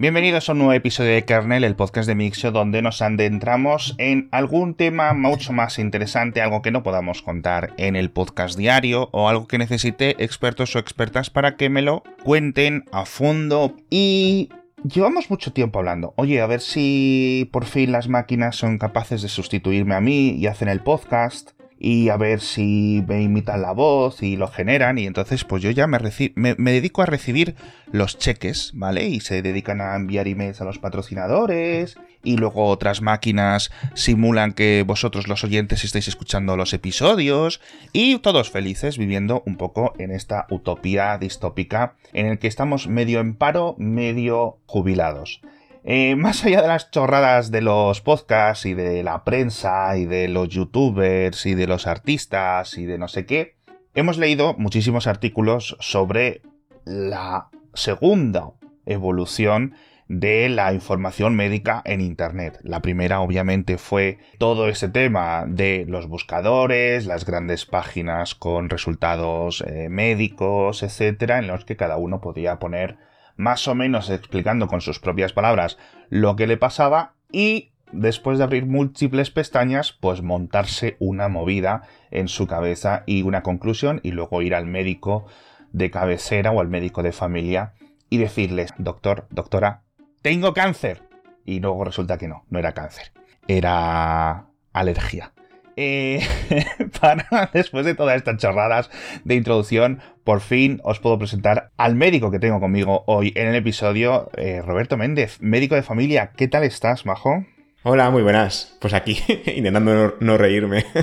Bienvenidos a un nuevo episodio de Kernel, el podcast de Mixo, donde nos adentramos en algún tema mucho más interesante, algo que no podamos contar en el podcast diario o algo que necesite expertos o expertas para que me lo cuenten a fondo. Y llevamos mucho tiempo hablando. Oye, a ver si por fin las máquinas son capaces de sustituirme a mí y hacen el podcast y a ver si me imitan la voz y lo generan y entonces pues yo ya me, me, dedico a recibir los cheques, ¿vale? Y se dedican a enviar emails a los patrocinadores y luego otras máquinas simulan que vosotros los oyentes estáis escuchando los episodios y todos felices viviendo un poco en esta utopía distópica en el que estamos medio en paro, medio jubilados. Eh, más allá de las chorradas de los podcasts y de la prensa y de los youtubers y de los artistas y de no sé qué, hemos leído muchísimos artículos sobre la segunda evolución de la información médica en Internet. La primera obviamente fue todo ese tema de los buscadores, las grandes páginas con resultados eh, médicos, etcétera, en los que cada uno podía poner más o menos explicando con sus propias palabras lo que le pasaba y después de abrir múltiples pestañas, pues montarse una movida en su cabeza y una conclusión y luego ir al médico de cabecera o al médico de familia y decirles, doctor, doctora, tengo cáncer. Y luego resulta que no, no era cáncer, era alergia. Eh, para, después de todas estas chorradas de introducción, por fin os puedo presentar al médico que tengo conmigo hoy en el episodio, eh, Roberto Méndez, médico de familia. ¿Qué tal estás, Majo? Hola, muy buenas. Pues aquí, intentando no, reírme.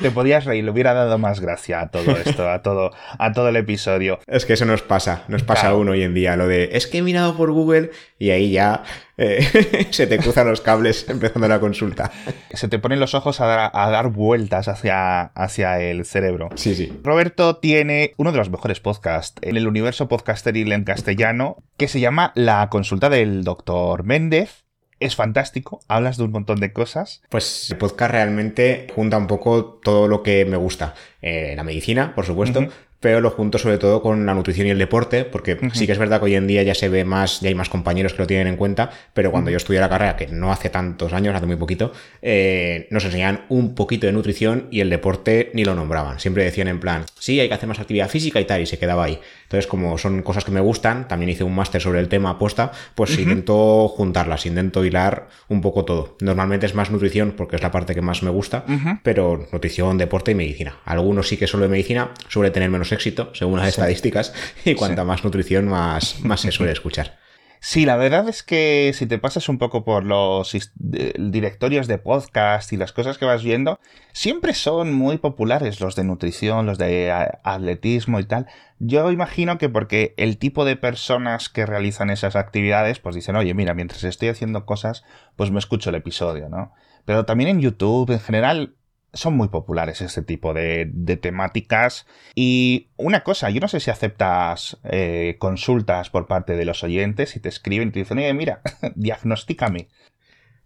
Te podías reír, le hubiera dado más gracia a todo esto, a todo, a todo el episodio. Es que eso nos pasa, nos pasa a uno hoy en día, lo de es que he mirado por Google y ahí ya eh, se te cruzan los cables empezando la consulta. Se te ponen los ojos a dar, vueltas hacia, hacia el cerebro. Sí, sí. Roberto tiene uno de los mejores podcasts en el universo podcasteril en castellano que se llama La consulta del doctor Méndez es fantástico, hablas de un montón de cosas. Pues el podcast realmente junta un poco todo lo que me gusta. Eh, la medicina, por supuesto, pero lo junto sobre todo con la nutrición y el deporte, porque sí que es verdad que hoy en día ya se ve más, ya hay más compañeros que lo tienen en cuenta, pero cuando yo estudié la carrera, que no hace tantos años, hace muy poquito, eh, nos enseñaban un poquito de nutrición y el deporte ni lo nombraban. Siempre decían en plan, sí, hay que hacer más actividad física y tal, y se quedaba ahí. Entonces, como son cosas que me gustan, también hice un máster sobre el tema aposta, pues intento juntarlas, intento hilar un poco todo. Normalmente es más nutrición porque es la parte que más me gusta, pero nutrición, deporte y medicina. Algunos sí que solo de medicina suele tener menos éxito, según las estadísticas, y cuanta más nutrición, más, más se suele escuchar. Sí, la verdad es que si te pasas un poco por los directorios de podcast y las cosas que vas viendo, siempre son muy populares los de nutrición, los de atletismo y tal. Yo imagino que porque el tipo de personas que realizan esas actividades, pues dicen, oye, mira, mientras estoy haciendo cosas, pues me escucho el episodio, ¿no? Pero también en YouTube, en general, son muy populares este tipo de, temáticas. Y una cosa, yo no sé si aceptas eh, consultas por parte de los oyentes y te escriben y te dicen, mira, diagnostícame.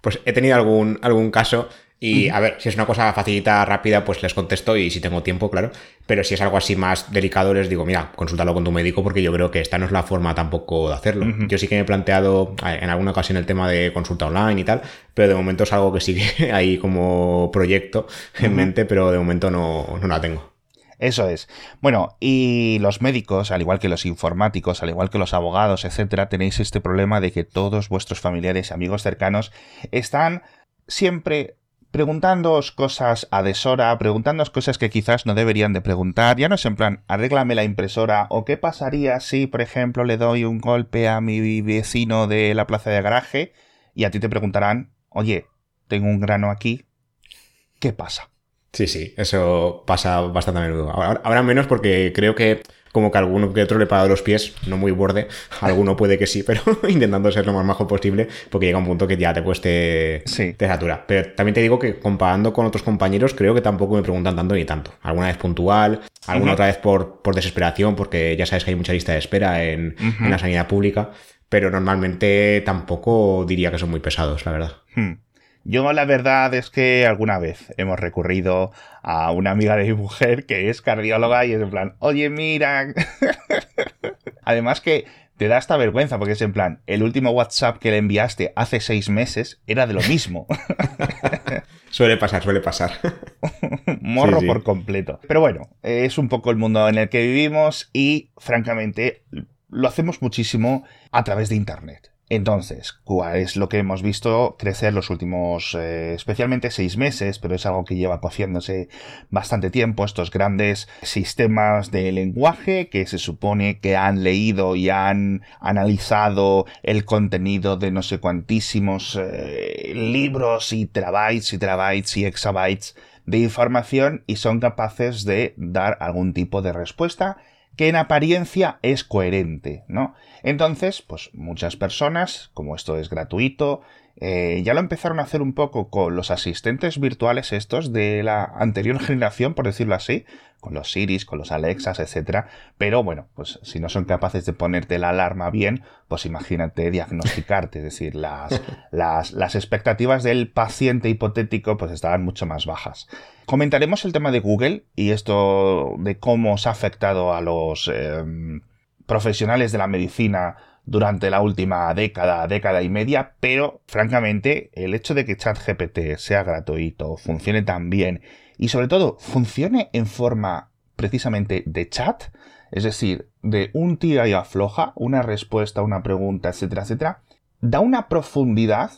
Pues he tenido algún, algún caso y a ver, si es una cosa facilita, rápida, pues les contesto y si tengo tiempo, claro. Pero si es algo así más delicado, les digo, mira, consúltalo con tu médico porque yo creo que esta no es la forma tampoco de hacerlo. Yo sí que me he planteado en alguna ocasión el tema de consulta online y tal, pero de momento es algo que sigue ahí como proyecto en mente, pero de momento no, no la tengo. Eso es. Bueno, y los médicos, al igual que los informáticos, al igual que los abogados, etcétera, tenéis este problema de que todos vuestros familiares amigos cercanos están siempre preguntándoos cosas a deshora, preguntándoos cosas que quizás no deberían de preguntar. Ya no es en plan, arréglame la impresora o qué pasaría si, por ejemplo, le doy un golpe a mi vecino de la plaza de garaje y a ti te preguntarán, oye, tengo un grano aquí, ¿qué pasa? Sí, sí, eso pasa bastante a menudo. Ahora, menos porque creo que como que alguno que otro le paga los pies, no muy borde, alguno puede que sí, pero intentando ser lo más majo posible, porque llega un punto que ya te cueste, sí. te satura. Pero también te digo que comparando con otros compañeros, creo que tampoco me preguntan tanto ni tanto. Alguna vez puntual, alguna otra vez por, por desesperación, porque ya sabes que hay mucha lista de espera en, la sanidad pública, pero normalmente tampoco diría que son muy pesados, la verdad. Hmm. Yo la verdad es que alguna vez hemos recurrido a una amiga de mi mujer que es cardióloga y es en plan, oye, mira. Además que te da hasta vergüenza porque es en plan, el último WhatsApp que le enviaste hace seis meses era de lo mismo. suele pasar, suele pasar. Morro por completo. Pero bueno, es un poco el mundo en el que vivimos y francamente lo hacemos muchísimo a través de Internet. Entonces, ¿cuál es lo que hemos visto crecer los últimos, eh, especialmente seis meses, pero es algo que lleva cociéndose bastante tiempo, estos grandes sistemas de lenguaje que se supone que han leído y han analizado el contenido de no sé cuantísimos eh, libros y terabytes y terabytes y exabytes de información y son capaces de dar algún tipo de respuesta que en apariencia es coherente, ¿no? Entonces, pues muchas personas, como esto es gratuito, eh, ya lo empezaron a hacer un poco con los asistentes virtuales estos de la anterior generación, por decirlo así, con los Siris, con los Alexas, etcétera. Pero bueno, pues si no son capaces de ponerte la alarma bien, pues imagínate diagnosticarte. Es decir, las, las, las expectativas del paciente hipotético pues estaban mucho más bajas. Comentaremos el tema de Google y esto de cómo se ha afectado a los em, profesionales de la medicina durante la última década, década y media, pero francamente el hecho de que ChatGPT sea gratuito, funcione tan bien y sobre todo funcione en forma precisamente de chat, es decir, de un tira y afloja, una respuesta, una pregunta, etcétera, etcétera, da una profundidad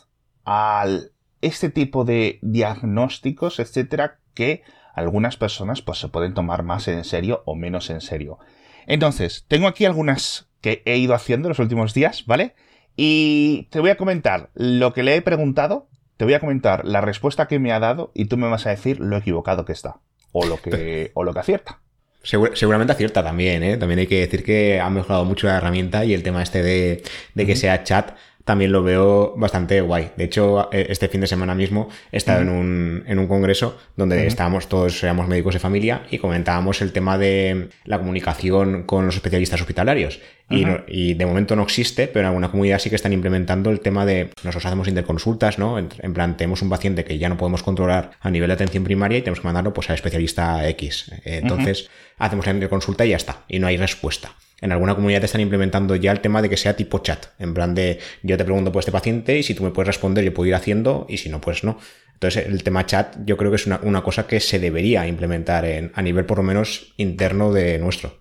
al este tipo de diagnósticos, etcétera, que algunas personas pues se pueden tomar más en serio o menos en serio. Entonces, tengo aquí algunas que he ido haciendo los últimos días, ¿vale? Y te voy a comentar lo que le he preguntado, te voy a comentar la respuesta que me ha dado y tú me vas a decir lo equivocado que está o lo que, o lo que acierta. seguramente acierta también, ¿eh? También hay que decir que ha mejorado mucho la herramienta y el tema este de, de que sea chat también lo veo bastante guay. De hecho, eh, este fin de semana mismo he estado en, un, en un congreso donde estábamos todos, éramos médicos de familia y comentábamos el tema de la comunicación con los especialistas hospitalarios. y, y, de momento no existe, pero en alguna comunidad sí que están implementando el tema de nosotros hacemos interconsultas, ¿no? En, plan, tenemos un paciente que ya no podemos controlar a nivel de atención primaria y tenemos que mandarlo pues al especialista X. Entonces, hacemos la interconsulta y ya está, y no hay respuesta en alguna comunidad te están implementando ya el tema de que sea tipo chat, en plan de yo te pregunto por este paciente y si tú me puedes responder yo puedo ir haciendo y si no, pues no. Entonces el tema chat yo creo que es una, cosa que se debería implementar en, a nivel por lo menos interno de nuestro.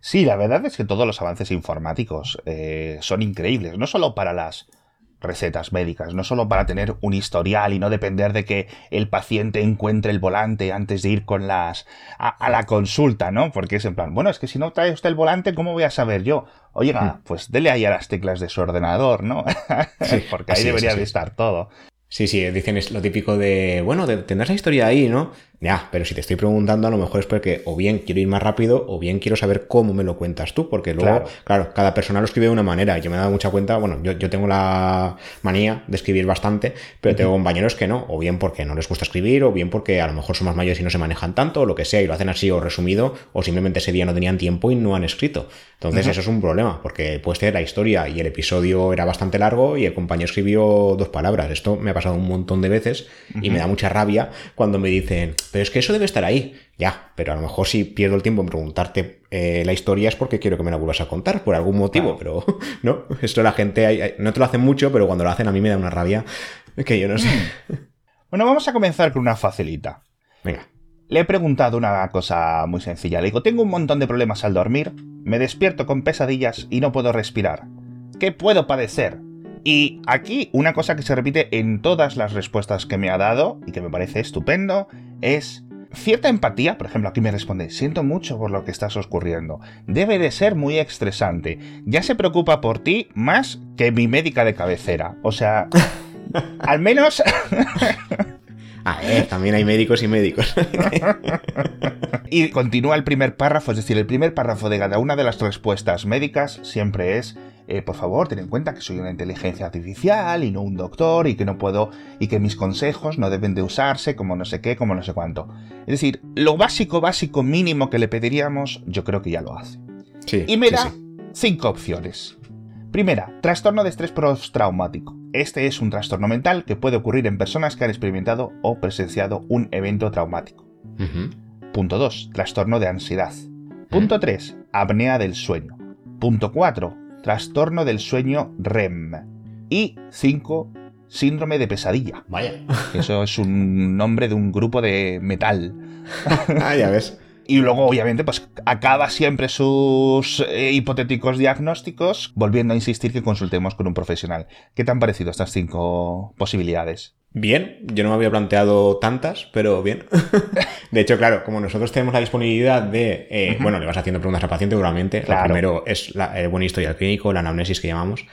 Sí, la verdad es que todos los avances informáticos eh, son increíbles, no solo para las recetas médicas, no solo para tener un historial y no depender de que el paciente encuentre el volante antes de ir con las a, la consulta, ¿no? Porque es en plan, bueno, es que si no trae usted el volante, ¿cómo voy a saber yo? Oiga, hmm. pues dele ahí a las teclas de su ordenador, ¿no? Porque ahí debería de estar todo. Sí, sí, dicen es lo típico de, bueno, de, tendrás la historia ahí, ¿no? Ya, pero si te estoy preguntando, a lo mejor es porque o bien quiero ir más rápido o bien quiero saber cómo me lo cuentas tú, porque luego, claro, cada persona lo escribe de una manera. Y yo me he dado mucha cuenta, bueno, yo, yo tengo la manía de escribir bastante, pero tengo compañeros que no, o bien porque no les gusta escribir, o bien porque a lo mejor son más mayores y no se manejan tanto, o lo que sea, y lo hacen así o resumido, o simplemente ese día no tenían tiempo y no han escrito. Entonces, eso es un problema, porque puede ser la historia y el episodio era bastante largo y el compañero escribió dos palabras. Esto me ha pasado un montón de veces y me da mucha rabia cuando me dicen, pero es que eso debe estar ahí. Ya, pero a lo mejor si pierdo el tiempo en preguntarte eh, la historia es porque quiero que me la vuelvas a contar por algún motivo, pero no, esto la gente no te lo hacen mucho, pero cuando lo hacen a mí me da una rabia que yo no sé. Bueno, vamos a comenzar con una facilita. Venga. Le he preguntado una cosa muy sencilla. Le digo, tengo un montón de problemas al dormir, me despierto con pesadillas y no puedo respirar. ¿Qué puedo padecer? Y aquí una cosa que se repite en todas las respuestas que me ha dado y que me parece estupendo es cierta empatía. Por ejemplo, aquí me responde, siento mucho por lo que estás ocurriendo. Debe de ser muy estresante. Ya se preocupa por ti más que mi médica de cabecera. O sea, al menos... A ver, también hay médicos y médicos. y continúa el primer párrafo, es decir, el primer párrafo de cada una de las respuestas médicas siempre es eh, por favor, ten en cuenta que soy una inteligencia artificial y no un doctor y que no puedo y que mis consejos no deben de usarse como no sé qué, como no sé cuánto. Es decir, lo básico, básico, mínimo que le pediríamos, yo creo que ya lo hace. Sí, y me da cinco opciones. Primera, trastorno de estrés postraumático. Este es un trastorno mental que puede ocurrir en personas que han experimentado o presenciado un evento traumático. Punto 2. Trastorno de ansiedad. Punto 3. Apnea del sueño. Punto 4. Trastorno del sueño REM. Y 5. Síndrome de pesadilla. Vaya. Eso es un nombre de un grupo de metal. ah, ya ves. Y luego, obviamente, pues acaba siempre sus eh, hipotéticos diagnósticos, volviendo a insistir que consultemos con un profesional. ¿Qué te han parecido estas cinco posibilidades? Bien, yo no me había planteado tantas, pero bien. de hecho, claro, como nosotros tenemos la disponibilidad de, eh, bueno, le vas haciendo preguntas al paciente, seguramente. Lo primero es la, el buen historial clínico, la anamnesis que llamamos,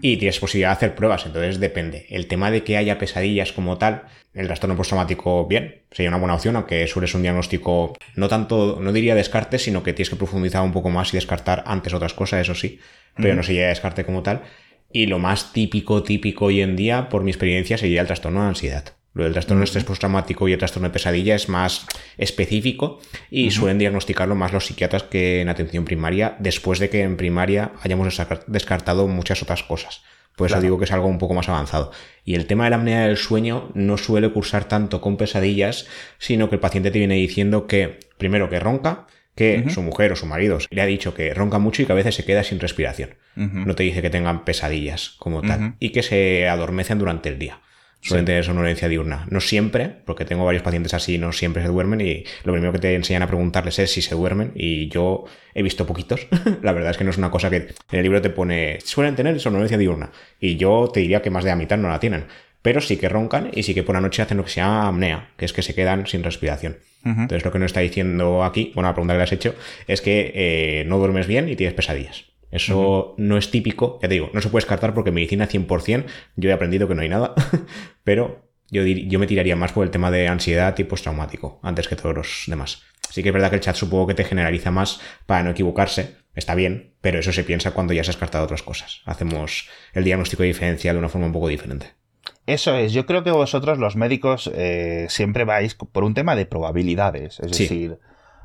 y tienes posibilidad de hacer pruebas, entonces depende. El tema de que haya pesadillas como tal, el trastorno postraumático, bien, sería una buena opción, aunque suele ser un diagnóstico no tanto, no diría descarte, sino que tienes que profundizar un poco más y descartar antes otras cosas, eso sí, pero no sería descarte como tal. Y lo más típico, típico hoy en día, por mi experiencia, sería el trastorno de ansiedad. Lo del trastorno de estrés postraumático y el trastorno de pesadilla es más específico y suelen diagnosticarlo más los psiquiatras que en atención primaria, después de que en primaria hayamos descartado muchas otras cosas. Por eso digo que es algo un poco más avanzado. Y el tema de la apnea del sueño no suele cursar tanto con pesadillas, sino que el paciente te viene diciendo que, primero, que ronca, que su mujer o su marido le ha dicho que ronca mucho y que a veces se queda sin respiración. No te dice que tengan pesadillas como tal. Y que se adormecen durante el día. Suelen tener somnolencia diurna. No siempre, porque tengo varios pacientes así, no siempre se duermen y lo primero que te enseñan a preguntarles es si se duermen y yo he visto poquitos. la verdad es que no es una cosa que en el libro te pone, suelen tener somnolencia diurna y yo te diría que más de la mitad no la tienen. Pero sí que roncan y sí que por la noche hacen lo que se llama apnea, que es que se quedan sin respiración. Entonces lo que nos está diciendo aquí, bueno, la pregunta que le has hecho, es que eh, no duermes bien y tienes pesadillas. Eso no es típico, ya te digo, no se puede descartar porque medicina 100%, yo he aprendido que no hay nada, pero yo, yo me tiraría más por el tema de ansiedad y postraumático, antes que todos los demás. Sí que es verdad que el chat supongo que te generaliza más para no equivocarse, está bien, pero eso se piensa cuando ya se has descartado otras cosas. Hacemos el diagnóstico diferencial de una forma un poco diferente. Eso es, yo creo que vosotros los médicos eh, siempre vais por un tema de probabilidades, es decir...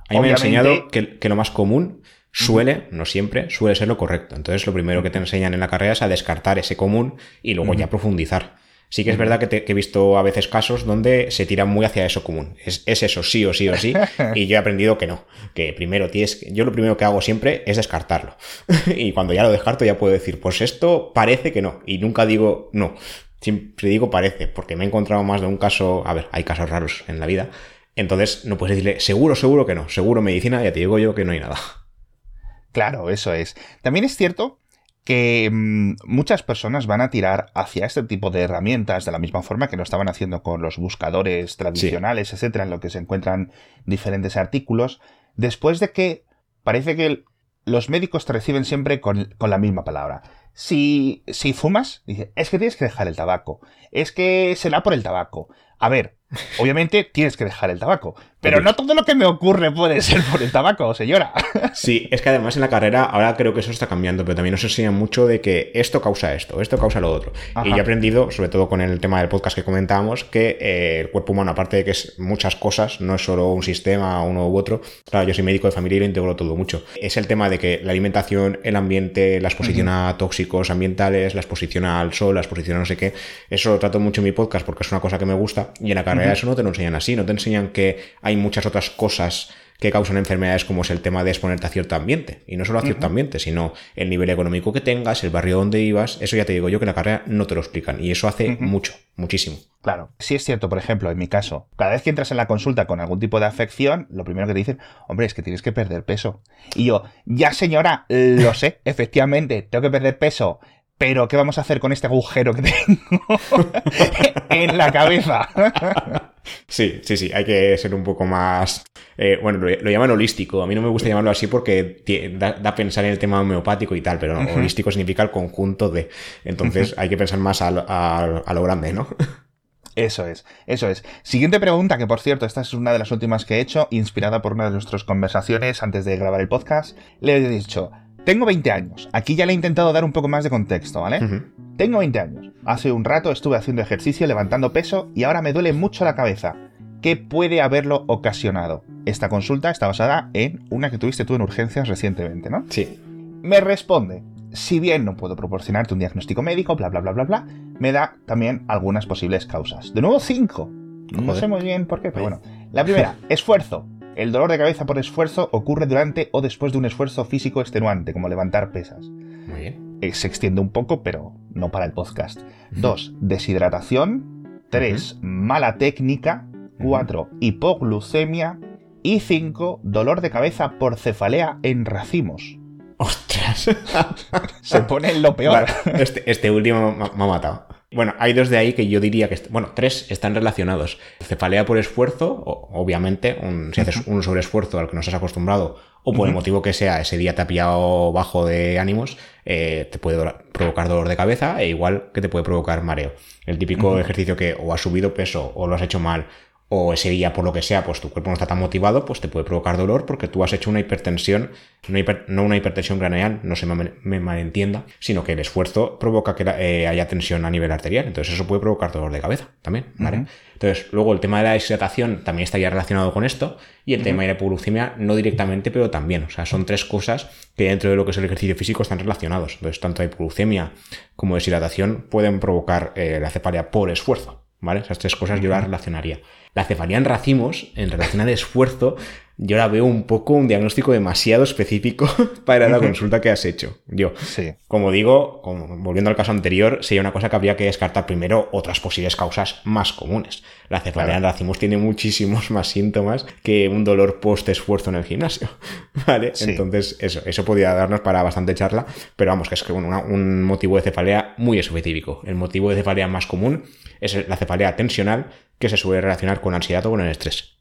A mí me han enseñado que, que lo más común suele, no siempre, suele ser lo correcto. Entonces, lo primero que te enseñan en la carrera es a descartar ese común y luego ya profundizar. Sí que es verdad que, he visto a veces casos donde se tira muy hacia eso común. Es, eso sí o sí o sí. y yo he aprendido que no. Que primero tienes. Yo lo primero que hago siempre es descartarlo. y cuando ya lo descarto, ya puedo decir, pues esto parece que no. Y nunca digo no. Siempre digo parece, porque me he encontrado más de un caso. A ver, hay casos raros en la vida. Entonces no puedes decirle seguro, seguro que no. Seguro medicina, ya te digo yo que no hay nada. Claro, eso es. También es cierto que mm, muchas personas van a tirar hacia este tipo de herramientas de la misma forma que lo estaban haciendo con los buscadores tradicionales, etcétera, en lo que se encuentran diferentes artículos, después de que parece que los médicos te reciben siempre con, con la misma palabra. Si, si fumas, dice, es que tienes que dejar el tabaco, es que será por el tabaco. A ver, obviamente tienes que dejar el tabaco, pero no todo lo que me ocurre puede ser por el tabaco, señora. Sí, es que además en la carrera ahora creo que eso está cambiando, pero también nos enseñan mucho de que esto causa esto, esto causa lo otro. Y yo he aprendido, sobre todo con el tema del podcast que comentábamos, que eh, el cuerpo humano, aparte de que es muchas cosas, no es solo un sistema, uno u otro. Claro, yo soy médico de familia y lo integro todo mucho. Es el tema de que la alimentación, el ambiente, la exposición a tóxicos ambientales, la exposición al sol, la exposición a no sé qué, eso lo trato mucho en mi podcast porque es una cosa que me gusta y en la carrera eso no te lo enseñan así, no te enseñan que hay muchas otras cosas que causan enfermedades como es el tema de exponerte a cierto ambiente. Y no solo a cierto ambiente, sino el nivel económico que tengas, el barrio donde ibas. Eso ya te digo yo que en la carrera no te lo explican. Y eso hace mucho, muchísimo. Claro. Sí es cierto, por ejemplo, en mi caso, cada vez que entras en la consulta con algún tipo de afección, lo primero que te dicen, hombre, es que tienes que perder peso. Y yo, ya señora, lo sé, efectivamente, tengo que perder peso. Pero, ¿qué vamos a hacer con este agujero que tengo en la cabeza? Sí, sí, sí, hay que ser un poco más... Eh, bueno, lo, llaman holístico. A mí no me gusta llamarlo así porque da, a pensar en el tema homeopático y tal, pero no, holístico significa el conjunto de... Entonces hay que pensar más a, lo grande, ¿no? Eso es, eso es. Siguiente pregunta, que por cierto, esta es una de las últimas que he hecho, inspirada por una de nuestras conversaciones antes de grabar el podcast. Le he dicho, tengo 20 años. Aquí ya le he intentado dar un poco más de contexto, ¿vale? Tengo 20 años. Hace un rato estuve haciendo ejercicio, levantando peso y ahora me duele mucho la cabeza. ¿Qué puede haberlo ocasionado? Esta consulta está basada en una que tuviste tú en urgencias recientemente, ¿no? Sí. Me responde, si bien no puedo proporcionarte un diagnóstico médico, bla, bla, bla, bla, bla, me da también algunas posibles causas. De nuevo, cinco. No sé muy bien por qué, pero bueno. La primera, esfuerzo. El dolor de cabeza por esfuerzo ocurre durante o después de un esfuerzo físico extenuante, como levantar pesas. Muy bien. Eh, se extiende un poco, pero no para el podcast. 2. Deshidratación. 3. Mala técnica. 4. Hipoglucemia. Y 5. Dolor de cabeza por cefalea en racimos. ¡Ostras! Se pone en lo peor. Vale, este, este último me ha matado. Bueno, hay dos de ahí que yo diría que, bueno, tres están relacionados. Cefalea por esfuerzo, o- obviamente, un- si haces un sobreesfuerzo al que no estás acostumbrado, o por el motivo que sea, ese día te ha pillado bajo de ánimos, eh, te puede provocar dolor de cabeza e igual que te puede provocar mareo. El típico ejercicio que o has subido peso o lo has hecho mal o ese día por lo que sea, pues tu cuerpo no está tan motivado, pues te puede provocar dolor porque tú has hecho una hipertensión, una hiper- no una hipertensión craneal, no se me, me malentienda, sino que el esfuerzo provoca que eh, haya tensión a nivel arterial, entonces eso puede provocar dolor de cabeza también, ¿vale? Entonces, luego el tema de la deshidratación también estaría relacionado con esto, y el tema de la hipoglucemia no directamente, pero también, o sea, son tres cosas que dentro de lo que es el ejercicio físico están relacionados, entonces tanto la hipoglucemia como deshidratación pueden provocar eh, la cefalia por esfuerzo. ¿Vale? Esas tres cosas yo las relacionaría. La cefalea en racimos, en relación al esfuerzo, yo la veo un poco un diagnóstico demasiado específico para la consulta que has hecho. Yo, Sí. como digo, como- volviendo al caso anterior, sería una cosa que habría que descartar primero otras posibles causas más comunes. La cefalea en racimos tiene muchísimos más síntomas que un dolor post-esfuerzo en el gimnasio. ¿Vale? Sí. Entonces, eso, eso podría darnos para bastante charla, pero vamos, que es que bueno, una- un motivo de cefalea muy específico. El motivo de cefalea más común es la cefalea tensional, que se suele relacionar con ansiedad o con el estrés.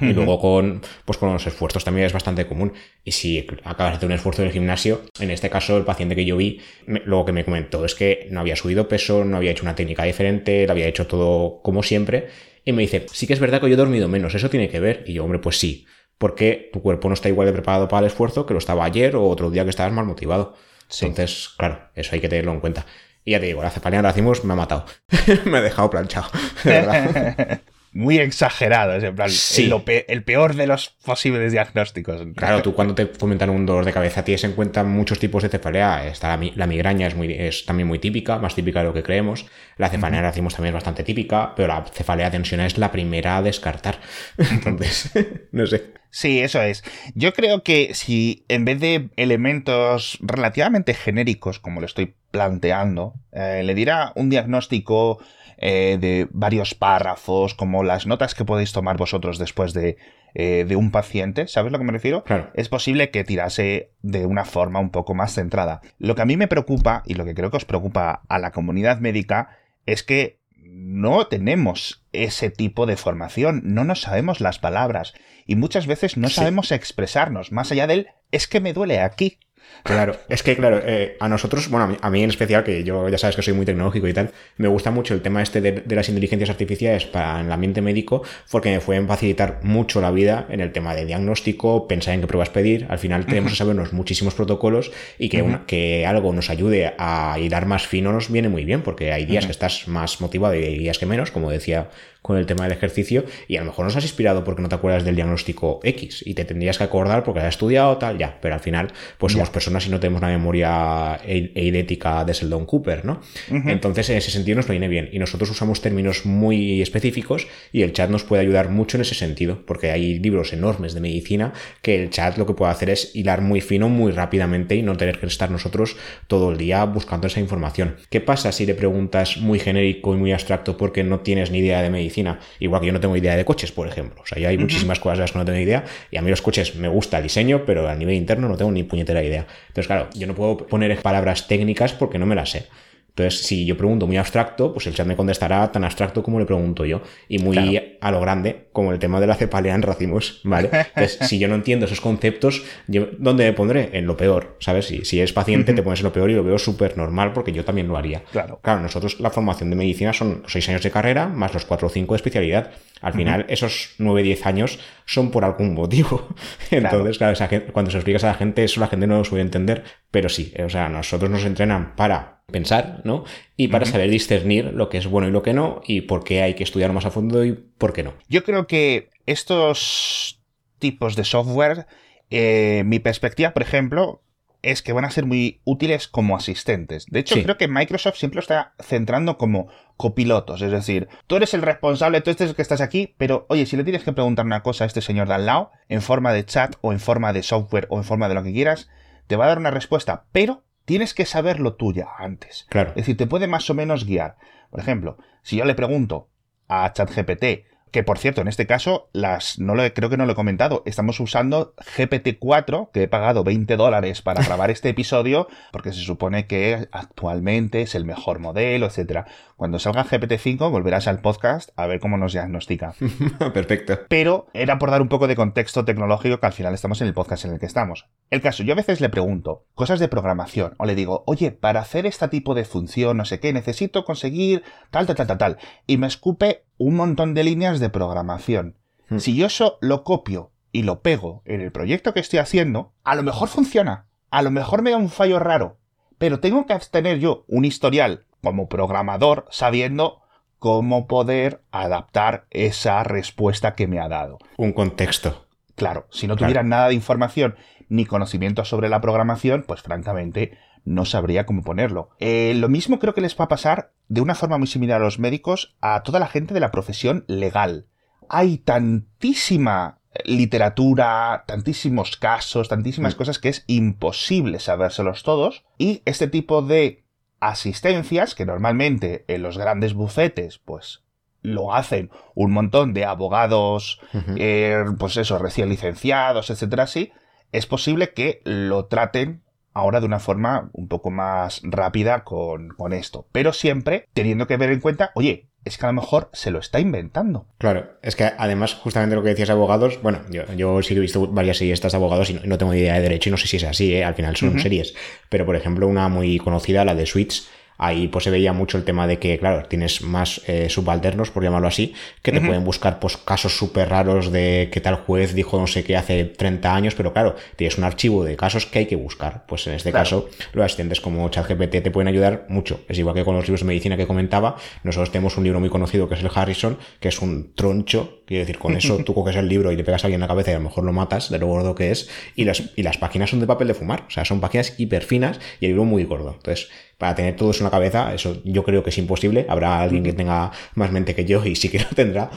Y luego con, pues con los esfuerzos también es bastante común. Y si acabas de hacer un esfuerzo en el gimnasio, en este caso el paciente que yo vi, me- luego que me comentó es que no había subido peso, no había hecho una técnica diferente, lo había hecho todo como siempre. Y me dice, sí que es verdad que yo he dormido menos, ¿eso tiene que ver? Y yo, hombre, pues sí, porque tu cuerpo no está igual de preparado para el esfuerzo que lo estaba ayer o otro día que estabas más motivado. Sí. Entonces, claro, eso hay que tenerlo en cuenta. Y ya te digo, la cefalea en racimos me ha matado. me ha dejado planchado. de verdad. Muy exagerado, es en plan, Sí. el, lo pe- el peor de los posibles diagnósticos. Claro, tú cuando te fomentan un dolor de cabeza tienes en cuenta muchos tipos de cefalea. Está la, mi- la migraña es, muy, es también muy típica, más típica de lo que creemos. La cefalea en racimos también es bastante típica, pero la cefalea tensional es la primera a descartar. Entonces, no sé. Sí, eso es. Yo creo que si en vez de elementos relativamente genéricos, como lo estoy planteando, eh, le diera un diagnóstico eh, de varios párrafos, como las notas que podéis tomar vosotros después de, eh, de un paciente, ¿sabes a lo que me refiero? Claro. Es posible que tirase de una forma un poco más centrada. Lo que a mí me preocupa, y lo que creo que os preocupa a la comunidad médica, es que no tenemos ese tipo de formación, no nos sabemos las palabras y muchas veces no Sí. sabemos expresarnos, más allá del es que me duele aquí. Claro, es que claro, eh, a nosotros, bueno, a mí, a mí en especial, que yo ya sabes que soy muy tecnológico y tal, me gusta mucho el tema este de, de las inteligencias artificiales para el ambiente médico, porque me pueden facilitar mucho la vida en el tema de diagnóstico, pensar en qué pruebas pedir, al final tenemos que sabernos muchísimos protocolos y que, una- que algo nos ayude a hilar más fino nos viene muy bien, porque hay días que estás más motivado y hay días que menos, como decía con el tema del ejercicio, y a lo mejor nos has inspirado porque no te acuerdas del diagnóstico X y te tendrías que acordar porque has estudiado tal, ya, pero al final, pues somos personas y no tenemos una memoria e- eidética de Sheldon Cooper, ¿no? Entonces, en ese sentido nos viene bien. Y nosotros usamos términos muy específicos y el chat nos puede ayudar mucho en ese sentido, porque hay libros enormes de medicina que el chat lo que puede hacer es hilar muy fino, muy rápidamente y no tener que estar nosotros todo el día buscando esa información. ¿Qué pasa si le preguntas muy genérico y muy abstracto porque no tienes ni idea de medicina? Igual que yo no tengo idea de coches, por ejemplo. O sea, yo hay muchísimas cosas de las que no tengo idea y a mí los coches me gusta el diseño, pero a nivel interno no tengo ni puñetera idea. Entonces, claro, yo no puedo poner palabras técnicas porque no me las sé. Entonces, si yo pregunto muy abstracto, pues el chat me contestará tan abstracto como le pregunto yo. Y muy Claro. a lo grande, como el tema de la cepalea en racimos, ¿vale? Entonces, si yo no entiendo esos conceptos, yo, ¿dónde me pondré? En lo peor, ¿sabes? Si, si eres paciente, te pones en lo peor y lo veo súper normal porque yo también lo haría. Claro. Claro, nosotros la formación de medicina son seis años de carrera más los cuatro o cinco de especialidad. Al final, esos nueve, diez años son por algún motivo. Entonces, claro, esa gente- cuando se lo explicas a la gente, eso la gente no lo suele entender. Pero sí, o sea, nosotros nos entrenan para pensar, ¿no? Y para saber discernir lo que es bueno y lo que no, y por qué hay que estudiar más a fondo y por qué no. Yo creo que estos tipos de software, eh, mi perspectiva, por ejemplo, es que van a ser muy útiles como asistentes. De hecho, creo que Microsoft siempre lo está centrando como copilotos. Es decir, tú eres el responsable, tú eres el que estás aquí, pero oye, si le tienes que preguntar una cosa a este señor de al lado, en forma de chat o en forma de software o en forma de lo que quieras, te va a dar una respuesta, pero tienes que saberlo tú ya antes. Claro. Es decir, te puede más o menos guiar. Por ejemplo, si yo le pregunto a ChatGPT, que por cierto, en este caso, las, no lo, creo que no lo he comentado, estamos usando GPT-4, que he pagado 20 dólares para grabar este episodio, porque se supone que actualmente es el mejor modelo, etcétera. Cuando salga GPT-5, volverás al podcast a ver cómo nos diagnostica. Perfecto. Pero era por dar un poco de contexto tecnológico que al final estamos en el podcast en el que estamos. El caso, yo a veces le pregunto cosas de programación, o le digo, oye, para hacer este tipo de función, no sé qué, necesito conseguir tal, tal, tal, tal, tal. Y me escupe un montón de líneas de programación. Hmm. Si yo eso lo copio y lo pego en el proyecto que estoy haciendo, a lo mejor funciona, a lo mejor me da un fallo raro, pero tengo que tener yo un historial como programador sabiendo cómo poder adaptar esa respuesta que me ha dado. Un contexto. Claro, si no tuviera nada de información ni conocimiento sobre la programación, pues francamente no sabría cómo ponerlo. Eh, lo mismo creo que les va a pasar de una forma muy similar a los médicos a toda la gente de la profesión legal. Hay tantísima literatura, tantísimos casos, tantísimas mm. cosas que es imposible sabérselos todos y este tipo de asistencias que normalmente en los grandes bufetes pues lo hacen un montón de abogados, eh, pues eso, recién licenciados, etcétera, así, es posible que lo traten ahora de una forma un poco más rápida con, con esto. Pero siempre teniendo que ver en cuenta, oye, es que a lo mejor se lo está inventando. Claro, es que además, justamente lo que decías abogados, bueno, yo, yo sí he visto varias series de abogados y no, tengo idea de derecho y no sé si es así, ¿eh? al final son series. Pero por ejemplo, una muy conocida, la de Switch, ahí pues se veía mucho el tema de que, claro, tienes más eh, subalternos, por llamarlo así, que te pueden buscar pues casos súper raros de que tal juez dijo no sé qué hace 30 años, pero claro, tienes un archivo de casos que hay que buscar. Pues en este caso, los asistentes como ChatGPT te pueden ayudar mucho. Es igual que con los libros de medicina que comentaba, nosotros tenemos un libro muy conocido que es el Harrison, que es un troncho, quiero decir, con eso tú coges el libro y le pegas a alguien en la cabeza y a lo mejor lo matas de lo gordo que es, y las, y las páginas son de papel de fumar, o sea, son páginas hiper finas y el libro muy gordo. Entonces, para tener todo eso en la cabeza, eso yo creo que es imposible. Habrá alguien que tenga más mente que yo y sí que lo tendrá.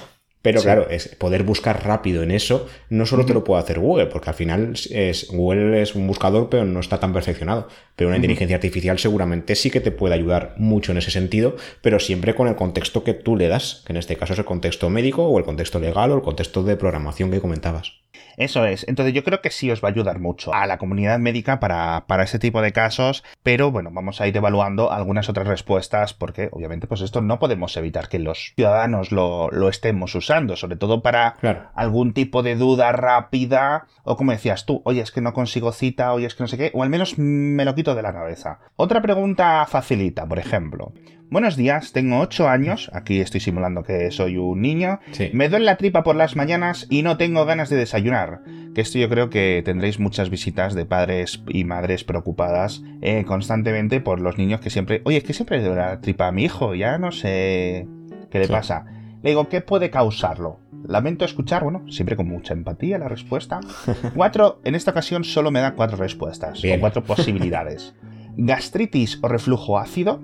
Pero claro, es poder buscar rápido en eso, no solo te lo puede hacer Google, porque al final es, Google es un buscador, pero no está tan perfeccionado. Pero una inteligencia artificial seguramente sí que te puede ayudar mucho en ese sentido, pero siempre con el contexto que tú le das, que en este caso es el contexto médico o el contexto legal o el contexto de programación que comentabas. Eso es. Entonces yo creo que sí os va a ayudar mucho a la comunidad médica para, para ese tipo de casos, pero bueno, vamos a ir evaluando algunas otras respuestas porque obviamente pues esto no podemos evitar que los ciudadanos lo, lo estemos usando, sobre todo para algún tipo de duda rápida o como decías tú, oye es que no consigo cita, oye es que no sé qué, o al menos me lo quito de la cabeza. Otra pregunta facilita, por ejemplo. Buenos días, tengo 8 años, aquí estoy simulando que soy un niño, me duele la tripa por las mañanas y no tengo ganas de desayunar. Que esto yo creo que tendréis muchas visitas de padres y madres preocupadas eh, constantemente por los niños que siempre, oye, es que siempre le duele la tripa a mi hijo, ya no sé qué le pasa. Le digo, ¿qué puede causarlo? Lamento escuchar, bueno, siempre con mucha empatía la respuesta. Cuatro, en esta ocasión solo me da cuatro respuestas, o cuatro posibilidades. Gastritis o reflujo ácido,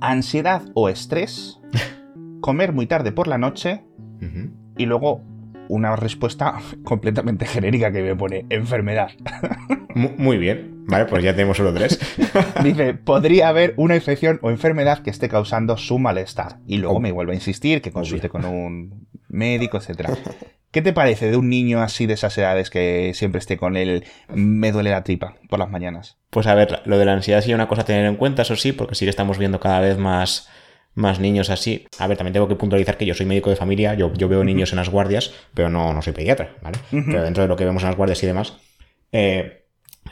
ansiedad o estrés, comer muy tarde por la noche y luego una respuesta completamente genérica que me pone enfermedad. Muy bien, vale, pues ya tenemos solo tres. Dice, podría haber una infección o enfermedad que esté causando su malestar. Y luego oh. me vuelve a insistir que consulte con un médico, etcétera. ¿Qué te parece de un niño así de esas edades que siempre esté con él, me duele la tripa por las mañanas? Pues a ver, lo de la ansiedad sí es una cosa a tener en cuenta, eso sí, porque sí que estamos viendo cada vez más, más niños así. A ver, también tengo que puntualizar que yo soy médico de familia, yo, yo veo niños en las guardias, pero no, no soy pediatra, ¿vale? Pero dentro de lo que vemos en las guardias y demás, eh,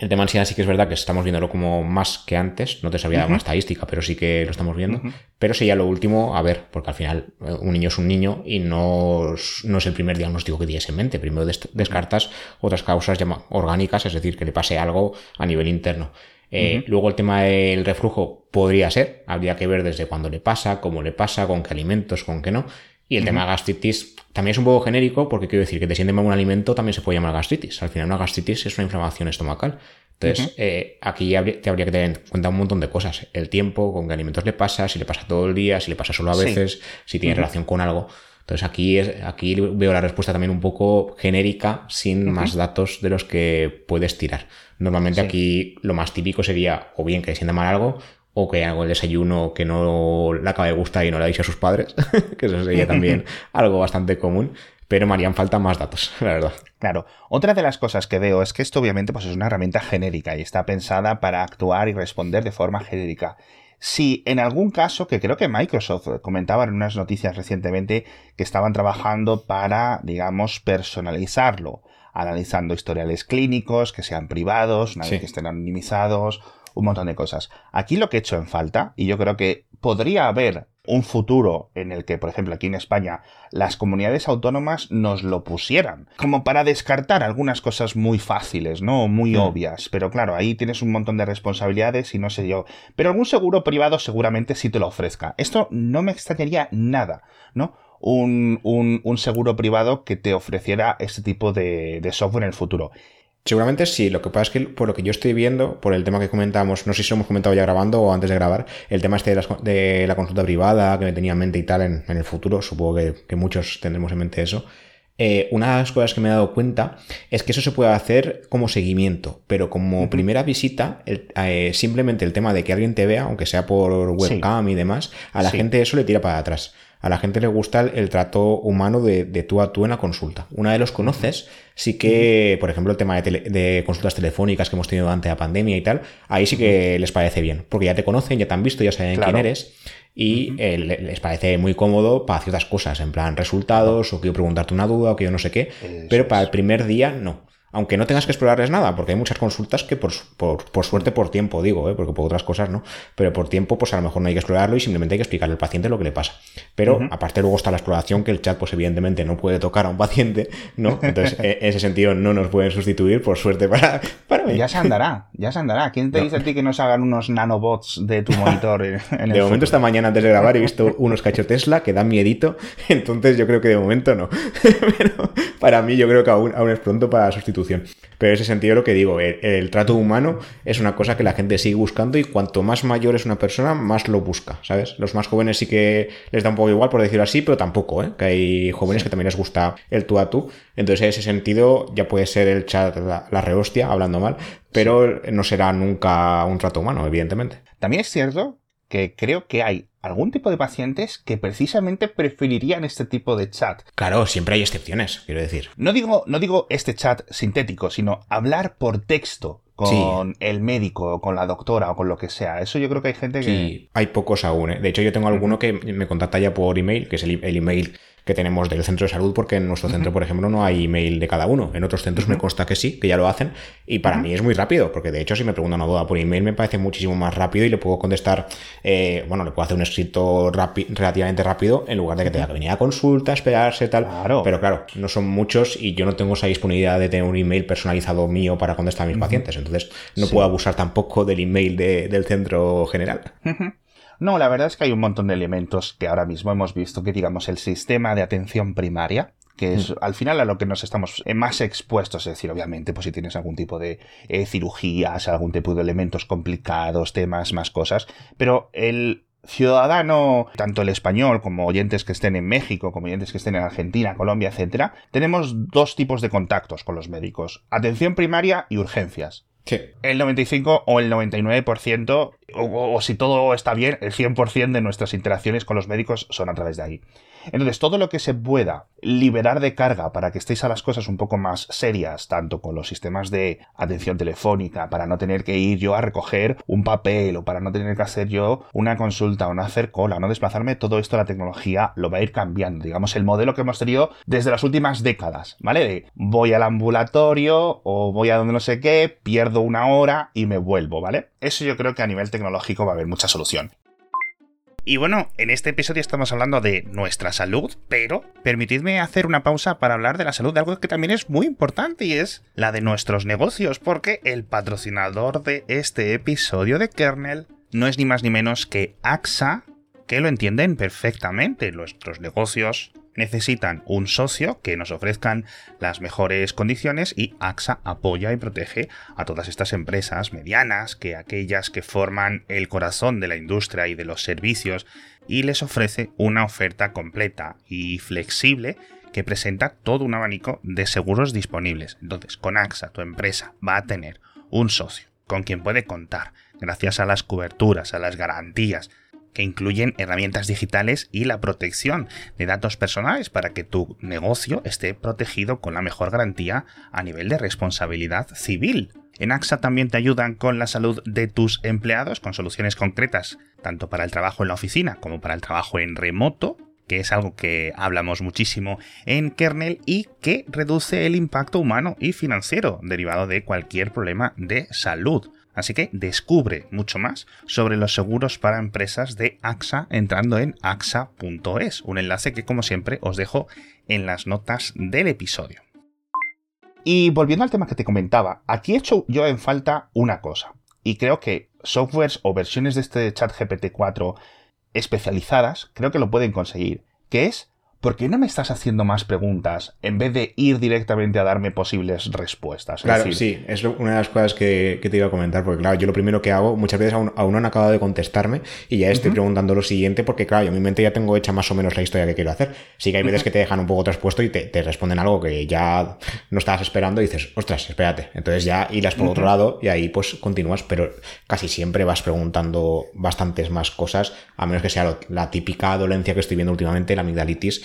el tema ansiedad sí que es verdad que estamos viéndolo como más que antes, no te sabía dar una estadística, pero sí que lo estamos viendo. Pero sería lo último, a ver, porque al final eh, un niño es un niño y no, no es el primer diagnóstico que tienes en mente. Primero descartas otras causas orgánicas, es decir, que le pase algo a nivel interno. Eh, luego el tema del reflujo podría ser, habría que ver desde cuándo le pasa, cómo le pasa, con qué alimentos, con qué no. Y el tema gastritis también es un poco genérico porque quiero decir que te siente mal un alimento también se puede llamar gastritis. Al final una gastritis es una inflamación estomacal. Entonces, eh, aquí te habría que tener en cuenta un montón de cosas. El tiempo, con qué alimentos le pasa, si le pasa todo el día, si le pasa solo a veces, si tiene relación con algo. Entonces aquí, es, aquí veo la respuesta también un poco genérica, sin más datos de los que puedes tirar. Normalmente aquí lo más típico sería o bien que le sienta mal algo, o que hago el desayuno que no le acaba de gustar y no le ha dicho a sus padres, que eso sería también algo bastante común pero me harían falta más datos, la verdad. Claro, otra de las cosas que veo es que esto obviamente pues, es una herramienta genérica y está pensada para actuar y responder de forma genérica. Si en algún caso, que creo que Microsoft comentaba en unas noticias recientemente que estaban trabajando para, digamos, personalizarlo, analizando historiales clínicos, que sean privados, que estén anonimizados, un montón de cosas. Aquí lo que he hecho en falta, y yo creo que podría haber un futuro en el que, por ejemplo, aquí en España, las comunidades autónomas nos lo pusieran, como para descartar algunas cosas muy fáciles, ¿no? Muy mm. obvias. Pero claro, ahí tienes un montón de responsabilidades y no sé yo. Pero algún seguro privado seguramente sí te lo ofrezca. Esto no me extrañaría nada, ¿no? Un, un, seguro privado que te ofreciera este tipo de, de software en el futuro. Seguramente sí, lo que pasa es que por lo que yo estoy viendo, por el tema que comentamos, no sé si lo hemos comentado ya grabando o antes de grabar, el tema este de, la consulta privada que me tenía en mente y tal en, el futuro, supongo que, muchos tendremos en mente eso. Eh, una de las cosas que me he dado cuenta es que eso se puede hacer como seguimiento, pero como primera visita, eh, simplemente el tema de que alguien te vea, aunque sea por webcam y demás, a la gente eso le tira para atrás a la gente le gusta el, trato humano de, tú a tú en la consulta. Una vez los conoces, sí que, por ejemplo, el tema de, consultas telefónicas que hemos tenido durante la pandemia y tal, ahí sí que les parece bien, porque ya te conocen, ya te han visto, ya saben quién eres y eh, les parece muy cómodo para ciertas cosas, en plan resultados, o quiero preguntarte una duda, o que yo no sé qué, pero para el primer día no aunque no tengas que explorarles nada, porque hay muchas consultas que por, por, suerte, por tiempo, digo, ¿eh? porque por otras cosas no, pero por tiempo, pues a lo mejor no hay que explorarlo y simplemente hay que explicarle al paciente lo que le pasa. Pero aparte luego está la exploración, que el chat, pues evidentemente no puede tocar a un paciente, ¿no? Entonces, e, en ese sentido no nos pueden sustituir, por suerte para, para mí. Ya se andará, ya se andará. ¿Quién te dice a ti que nos hagan unos nanobots de tu monitor? En, de momento, esta mañana antes de grabar he visto unos cachos Tesla que dan miedito, entonces yo creo que de momento no. pero para mí yo creo que aún, aún es pronto para Pero en ese sentido lo que digo, el, trato humano es una cosa que la gente sigue buscando y cuanto más mayor es una persona, más lo busca, ¿sabes? Los más jóvenes sí que les da un poco igual, por decirlo así, pero tampoco, ¿eh? Que hay jóvenes que también les gusta el tú a tú. Entonces en ese sentido ya puede ser el chat la, la rehostia, hablando mal, pero no será nunca un trato humano, evidentemente. También es cierto que creo que hay algún tipo de pacientes que precisamente preferirían este tipo de chat. Claro, siempre hay excepciones, quiero decir. No digo, no digo este chat sintético, sino hablar por texto con el médico, o con la doctora o con lo que sea. Eso yo creo que hay gente que... Sí, hay pocos aún. ¿eh? De hecho, yo tengo alguno que me contacta ya por email, que es el, el email que tenemos del centro de salud, porque en nuestro centro, por ejemplo, no hay email de cada uno. En otros centros me consta que sí, que ya lo hacen. Y para mí es muy rápido, porque de hecho, si me preguntan una duda por email, me parece muchísimo más rápido y le puedo contestar, eh, bueno, le puedo hacer un escrito relativamente rápido en lugar de que tenga que venir a consulta, esperarse, tal. Pero claro, no son muchos y yo no tengo esa disponibilidad de tener un email personalizado mío para contestar a mis pacientes. Entonces, no puedo abusar tampoco del email del centro general. No, la verdad es que hay un montón de elementos que ahora mismo hemos visto que, digamos, el sistema de atención primaria, que es mm. al final a lo que nos estamos eh, más expuestos, es decir, obviamente, pues si tienes algún tipo de eh, cirugías, algún tipo de elementos complicados, temas, más cosas, pero el ciudadano, tanto el español como oyentes que estén en México, como oyentes que estén en Argentina, Colombia, etcétera, tenemos dos tipos de contactos con los médicos: atención primaria y urgencias. El 95 o el 99%, o, si todo está bien, el 100% de nuestras interacciones con los médicos son a través de ahí. Entonces, todo lo que se pueda liberar de carga para que estéis a las cosas un poco más serias, tanto con los sistemas de atención telefónica, para no tener que ir yo a recoger un papel o para no tener que hacer yo una consulta o no hacer cola, no desplazarme, todo esto la tecnología lo va a ir cambiando. Digamos, el modelo que hemos tenido desde las últimas décadas, ¿vale? De voy al ambulatorio o voy a donde no sé qué, pierdo una hora y me vuelvo, ¿vale? Eso yo creo que a nivel tecnológico va a haber mucha solución. Y bueno, en este episodio estamos hablando de nuestra salud, pero permitidme hacer una pausa para hablar de la salud de algo que también es muy importante y es la de nuestros negocios, porque el patrocinador de este episodio de Kernel no es ni más ni menos que AXA, que lo entienden perfectamente. Nuestros negocios necesitan un socio que nos ofrezcan las mejores condiciones y AXA apoya y protege a todas estas empresas medianas, que aquellas que forman el corazón de la industria y de los servicios, y les ofrece una oferta completa y flexible que presenta todo un abanico de seguros disponibles. Entonces, con AXA, tu empresa va a tener un socio con quien puede contar, gracias a las coberturas, a las garantías, que incluyen herramientas digitales y la protección de datos personales para que tu negocio esté protegido con la mejor garantía a nivel de responsabilidad civil. En AXA también te ayudan con la salud de tus empleados, con soluciones concretas, tanto para el trabajo en la oficina como para el trabajo en remoto, que es algo que hablamos muchísimo en kernel y que reduce el impacto humano y financiero derivado de cualquier problema de salud. Así que descubre mucho más sobre los seguros para empresas de AXA entrando en axa.es, un enlace que como siempre os dejo en las notas del episodio. Y volviendo al tema que te comentaba, aquí he hecho yo en falta una cosa. Y creo que softwares o versiones de este chat GPT-4 especializadas creo que lo pueden conseguir, que es ¿por qué no me estás haciendo más preguntas en vez de ir directamente a darme posibles respuestas? claro, sí, es una de las cosas que, te iba a comentar, porque claro, yo lo primero que hago, muchas veces aún, no han acabado de contestarme y ya estoy preguntando lo siguiente, porque claro, yo en mi mente ya tengo hecha más o menos la historia que quiero hacer. Sí que hay veces que te dejan un poco traspuesto y te, responden algo que ya no estabas esperando y dices, ostras, espérate. Entonces ya irás por otro lado y ahí pues continúas, pero casi siempre vas preguntando bastantes más cosas, a menos que sea la típica dolencia que estoy viendo últimamente, la amigdalitis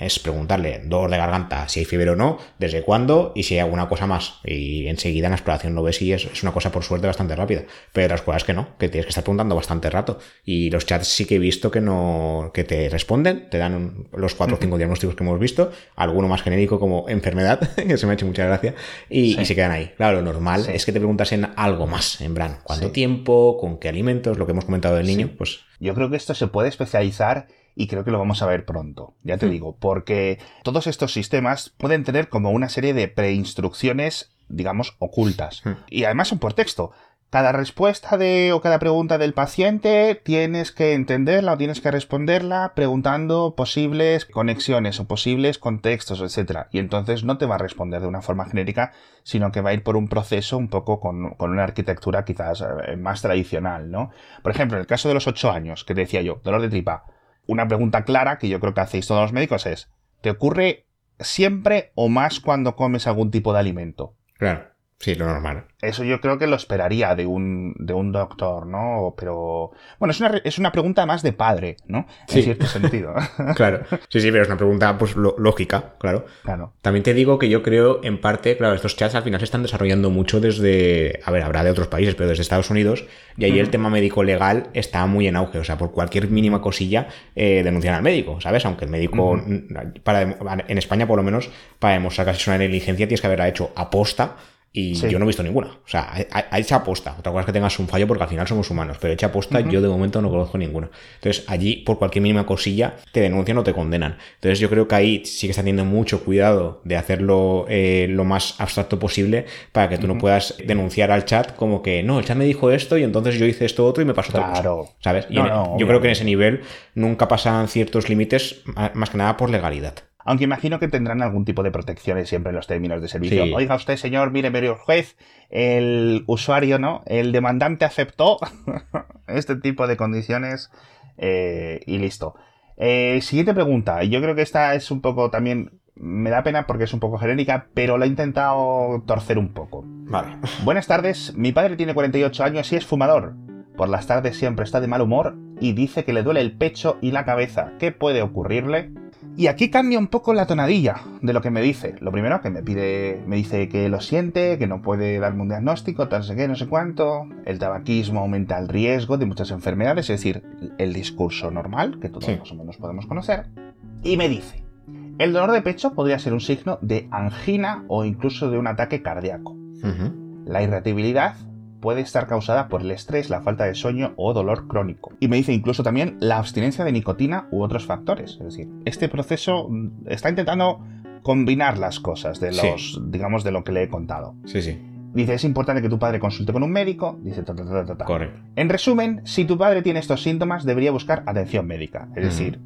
es preguntarle dolor de garganta, si hay fiebre o no, desde cuándo y si hay alguna cosa más. Y enseguida en la exploración lo ves y es, una cosa por suerte bastante rápida. Pero otras cosas que no, que tienes que estar preguntando bastante rato. Y los chats sí que he visto que no, que te responden, te dan los cuatro o cinco diagnósticos que hemos visto, alguno más genérico como enfermedad, que se me ha hecho mucha gracia, y, se quedan ahí. Claro, lo normal es que te preguntas en algo más, en plan, ¿cuánto tiempo? ¿Con qué alimentos? Lo que hemos comentado del niño, pues... Yo creo que esto se puede especializar y creo que lo vamos a ver pronto, ya te hmm. digo, porque todos estos sistemas pueden tener como una serie de preinstrucciones, digamos, ocultas. Hmm. Y además son por texto. Cada respuesta de o cada pregunta del paciente tienes que entenderla o tienes que responderla preguntando posibles conexiones o posibles contextos, etc. Y entonces no te va a responder de una forma genérica, sino que va a ir por un proceso un poco con, con una arquitectura quizás eh, más tradicional, ¿no? Por ejemplo, en el caso de los ocho años, que te decía yo, dolor de tripa, una pregunta clara que yo creo que hacéis todos los médicos es, ¿te ocurre siempre o más cuando comes algún tipo de alimento? Claro. Sí, lo normal. Eso yo creo que lo esperaría de un, de un doctor, ¿no? Pero, bueno, es una, es una pregunta más de padre, ¿no? En cierto sentido. claro. Sí, sí, pero es una pregunta, pues, lógica, claro. Claro. También te digo que yo creo, en parte, claro, estos chats al final se están desarrollando mucho desde, a ver, habrá de otros países, pero desde Estados Unidos, y ahí el tema médico legal está muy en auge. O sea, por cualquier mínima cosilla, eh, denuncian al médico, ¿sabes? Aunque el médico, para, en España por lo menos, para demostrar que es una negligencia, tienes que haberla hecho aposta y yo no he visto ninguna. O sea, hay hecha aposta. Otra cosa es que tengas un fallo porque al final somos humanos. Pero hecha aposta, yo de momento no conozco ninguna. Entonces, allí, por cualquier mínima cosilla, te denuncian o te condenan. Entonces, yo creo que ahí sí que está teniendo mucho cuidado de hacerlo eh, lo más abstracto posible para que tú no puedas denunciar al chat como que no, el chat me dijo esto y entonces yo hice esto otro y me pasó claro. ¿Sabes? yo creo que en ese nivel nunca pasan ciertos límites, más que nada por legalidad. Aunque imagino que tendrán algún tipo de protecciones siempre en los términos de servicio. Oiga usted, señor, mire, mire, juez, el usuario, ¿no? El demandante aceptó este tipo de condiciones eh, y listo. Eh, siguiente pregunta. Yo creo que esta es un poco también. Me da pena porque es un poco genérica, pero lo he intentado torcer un poco. Vale. Buenas tardes. Mi padre tiene 48 años y es fumador. Por las tardes siempre está de mal humor y dice que le duele el pecho y la cabeza. ¿Qué puede ocurrirle? Y aquí cambia un poco la tonadilla de lo que me dice. Lo primero que me pide, me dice que lo siente, que no puede darme un diagnóstico, tal, no sé qué, no sé cuánto. El tabaquismo aumenta el riesgo de muchas enfermedades, es decir, el discurso normal, que todos más o menos podemos conocer. Y me dice, el dolor de pecho podría ser un signo de angina o incluso de un ataque cardíaco. La irritabilidad puede estar causada por el estrés, la falta de sueño o dolor crónico. Y me dice incluso también la abstinencia de nicotina u otros factores. Es decir, este proceso mm, está intentando combinar las cosas de los, digamos, de lo que le he contado. Sí, sí. Dice, es importante que tu padre consulte con un médico. Dice, ta, ta, ta, Correcto. En resumen, si tu padre tiene estos síntomas, debería buscar atención médica. Es decir,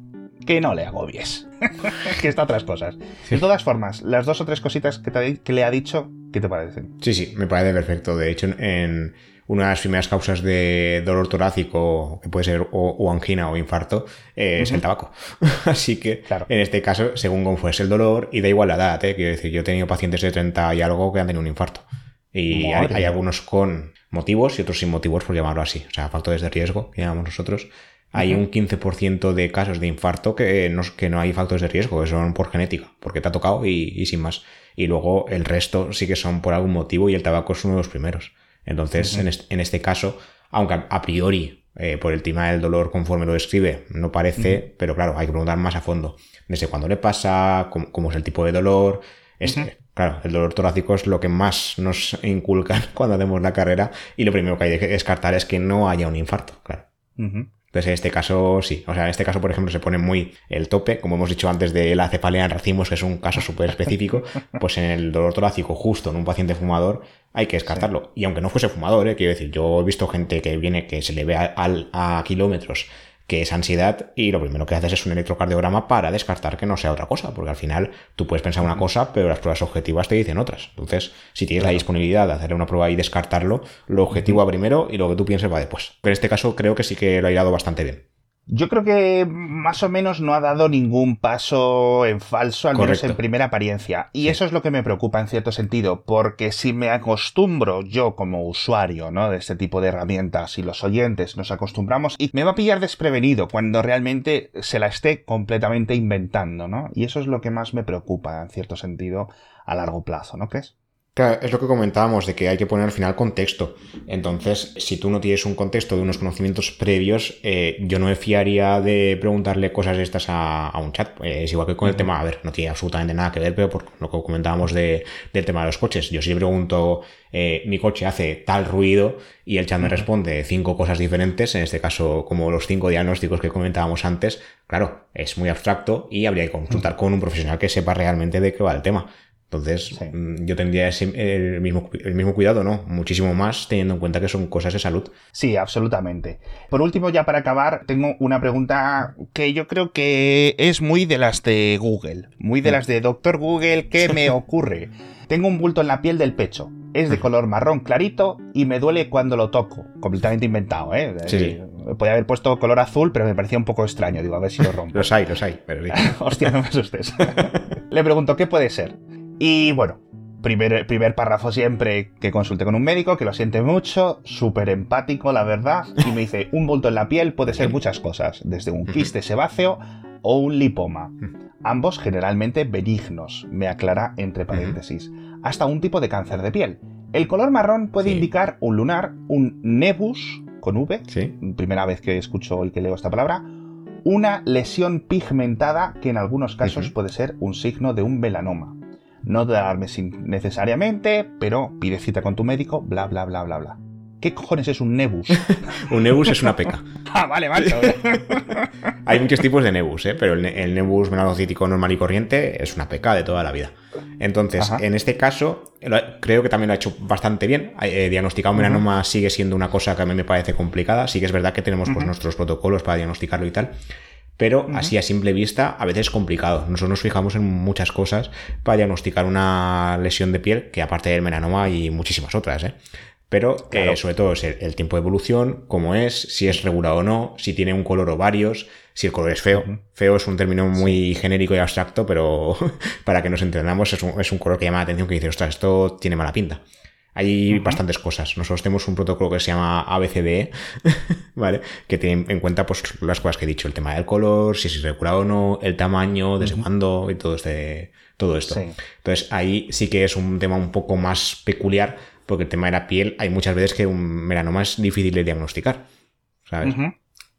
que no le agobies. que está otras cosas. De todas formas, las dos o tres cositas que, que le ha dicho, ¿qué te parecen? Sí, sí, me parece perfecto. De hecho, en una de las primeras causas de dolor torácico, que puede ser o, angina o infarto, eh, es el tabaco. Así que, en este caso, según cómo fuese el dolor, y da igual la edad, ¿eh? quiero decir, yo he tenido pacientes de 30 y algo que han tenido un infarto. Y hay, algunos con motivos y otros sin motivos, por llamarlo así. O sea, factores de riesgo, que llamamos nosotros. Hay un 15% de casos de infarto que no, que no hay factores de riesgo, que son por genética, porque te ha tocado y, sin más. Y luego el resto sí que son por algún motivo y el tabaco es uno de los primeros. Entonces, en, este, caso, aunque a priori, eh, por el tema del dolor conforme lo describe, no parece, pero claro, hay que preguntar más a fondo. Desde cuándo le pasa, cómo, es el tipo de dolor. Claro, el dolor torácico es lo que más nos inculcan cuando hacemos la carrera y lo primero que hay que descartar es que no haya un infarto, claro. Entonces, en este caso, sí. O sea, en este caso, por ejemplo, se pone muy el tope, como hemos dicho antes de la cefalea en racimos, que es un caso súper específico, pues en el dolor torácico justo en un paciente fumador hay que descartarlo. Y aunque no fuese fumador, ¿eh? quiero decir, yo he visto gente que viene que se le ve a, a kilómetros que es ansiedad y lo primero que haces es un electrocardiograma para descartar que no sea otra cosa, porque al final tú puedes pensar una cosa, pero las pruebas objetivas te dicen otras. Entonces, si tienes la disponibilidad de hacer una prueba y descartarlo, lo objetivo va primero y lo que tú pienses va después. Pero en este caso creo que sí que lo ha ido bastante bien. Yo creo que más o menos no ha dado ningún paso en falso, al menos en primera apariencia. Y eso es lo que me preocupa en cierto sentido, porque si me acostumbro yo como usuario ¿no? de este tipo de herramientas y los oyentes nos acostumbramos y me va a pillar desprevenido cuando realmente se la esté completamente inventando, ¿no? Y eso es lo que más me preocupa en cierto sentido a largo plazo, ¿no crees? Claro, es lo que comentábamos, de que hay que poner al final contexto. Entonces, si tú no tienes un contexto de unos conocimientos previos, eh, yo no me fiaría de preguntarle cosas estas a, un chat. Eh, es igual que con el tema, a ver, no tiene absolutamente nada que ver, pero por lo que comentábamos de, del tema de los coches. Yo si pregunto, eh, mi coche hace tal ruido y el chat me responde cinco cosas diferentes, en este caso como los cinco diagnósticos que comentábamos antes, claro, es muy abstracto y habría que consultar con un profesional que sepa realmente de qué va el tema. Entonces, mm, yo tendría el, mismo, el mismo cuidado, ¿no? Muchísimo más teniendo en cuenta que son cosas de salud. Sí, absolutamente. Por último, ya para acabar, tengo una pregunta que yo creo que es muy de las de Google, muy de mm. las de Doctor Google, ¿qué me ocurre? Tengo un bulto en la piel del pecho. Es de color marrón clarito y me duele cuando lo toco. Completamente inventado, ¿eh? Sí. sí. Podría haber puesto color azul, pero me parecía un poco extraño. Digo, a ver si lo rompo. los hay, los hay. Pero... Hostia, no me asustes. Le pregunto, ¿qué puede ser? Y bueno, primer, primer párrafo siempre que consulte con un médico, que lo siente mucho, súper empático, la verdad, y me dice, un bulto en la piel puede ser muchas cosas, desde un quiste sebáceo o un lipoma. Ambos generalmente benignos, me aclara entre paréntesis, hasta un tipo de cáncer de piel. El color marrón puede indicar un lunar, un nebus, con V, primera vez que escucho y que leo esta palabra, una lesión pigmentada que en algunos casos puede ser un signo de un melanoma no darme sin necesariamente, pero pide cita con tu médico, bla, bla, bla, bla, bla. ¿Qué cojones es un nebus? un nebus es una peca. ah, vale, vale. Hay muchos tipos de nebus, ¿eh? pero el, nebus melanocítico normal y corriente es una peca de toda la vida. Entonces, en este caso, creo que también lo ha hecho bastante bien. Eh, diagnosticar un melanoma sigue siendo una cosa que a mí me parece complicada. Sí que es verdad que tenemos pues, nuestros protocolos para diagnosticarlo y tal pero así a simple vista a veces es complicado. Nosotros nos fijamos en muchas cosas para diagnosticar una lesión de piel, que aparte del melanoma hay muchísimas otras, ¿eh? Pero eh, sobre todo es el, tiempo de evolución, cómo es, si es regular o no, si tiene un color o varios, si el color es feo. Feo es un término muy genérico y abstracto, pero para que nos entendamos es un, es un color que llama la atención que dice, ostras, esto tiene mala pinta. Hay bastantes cosas. Nosotros tenemos un protocolo que se llama ABCDE, ¿vale? Que tiene en cuenta pues las cosas que he dicho, el tema del color, si es irregular o no, el tamaño, desde cuándo y todo este, todo esto. Entonces ahí sí que es un tema un poco más peculiar, porque el tema de la piel hay muchas veces que un melanoma es difícil de diagnosticar. ¿Sabes?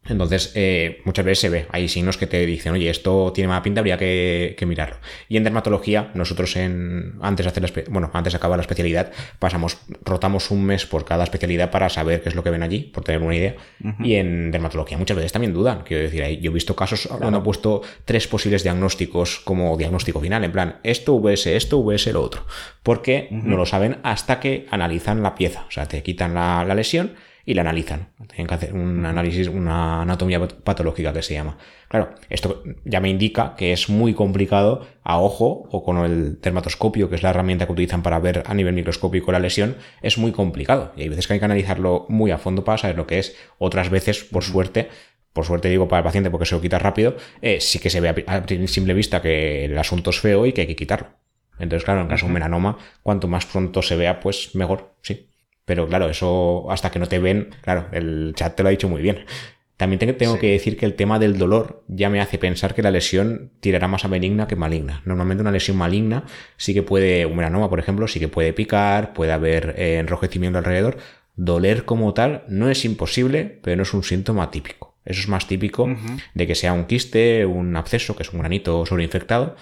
Entonces, eh, muchas veces se ve, hay signos que te dicen, oye, esto tiene mala pinta, habría que, mirarlo. Y en dermatología, nosotros en, antes de hacer bueno, antes de acabar la especialidad, pasamos, rotamos un mes por cada especialidad para saber qué es lo que ven allí, por tener una idea. Y en dermatología muchas veces también dudan. Quiero decir, yo he visto casos donde han puesto tres posibles diagnósticos como diagnóstico final, en plan, esto VS, esto VS, lo otro. Porque no lo saben hasta que analizan la pieza. O sea, te quitan la lesión y la analizan. Tienen que hacer un análisis, una anatomía patológica que se llama. Claro, esto ya me indica que es muy complicado a ojo o con el dermatoscopio, que es la herramienta que utilizan para ver a nivel microscópico la lesión, es muy complicado. Y hay veces que hay que analizarlo muy a fondo para saber lo que es. Otras veces, por suerte, por suerte digo para el paciente porque se lo quita rápido, eh, sí que se ve a simple vista que el asunto es feo y que hay que quitarlo. Entonces, claro, en caso de un melanoma, cuanto más pronto se vea, pues mejor, sí. Pero claro, eso hasta que no te ven, claro, el chat te lo ha dicho muy bien. También tengo que decir que el tema del dolor ya me hace pensar que la lesión tirará más a benigna que maligna. Normalmente una lesión maligna sí que puede, un melanoma por ejemplo, sí que puede picar, puede haber eh, enrojecimiento alrededor. Doler como tal no es imposible, pero no es un síntoma típico. Eso es más típico de que sea un quiste, un absceso, que es un granito sobreinfectado.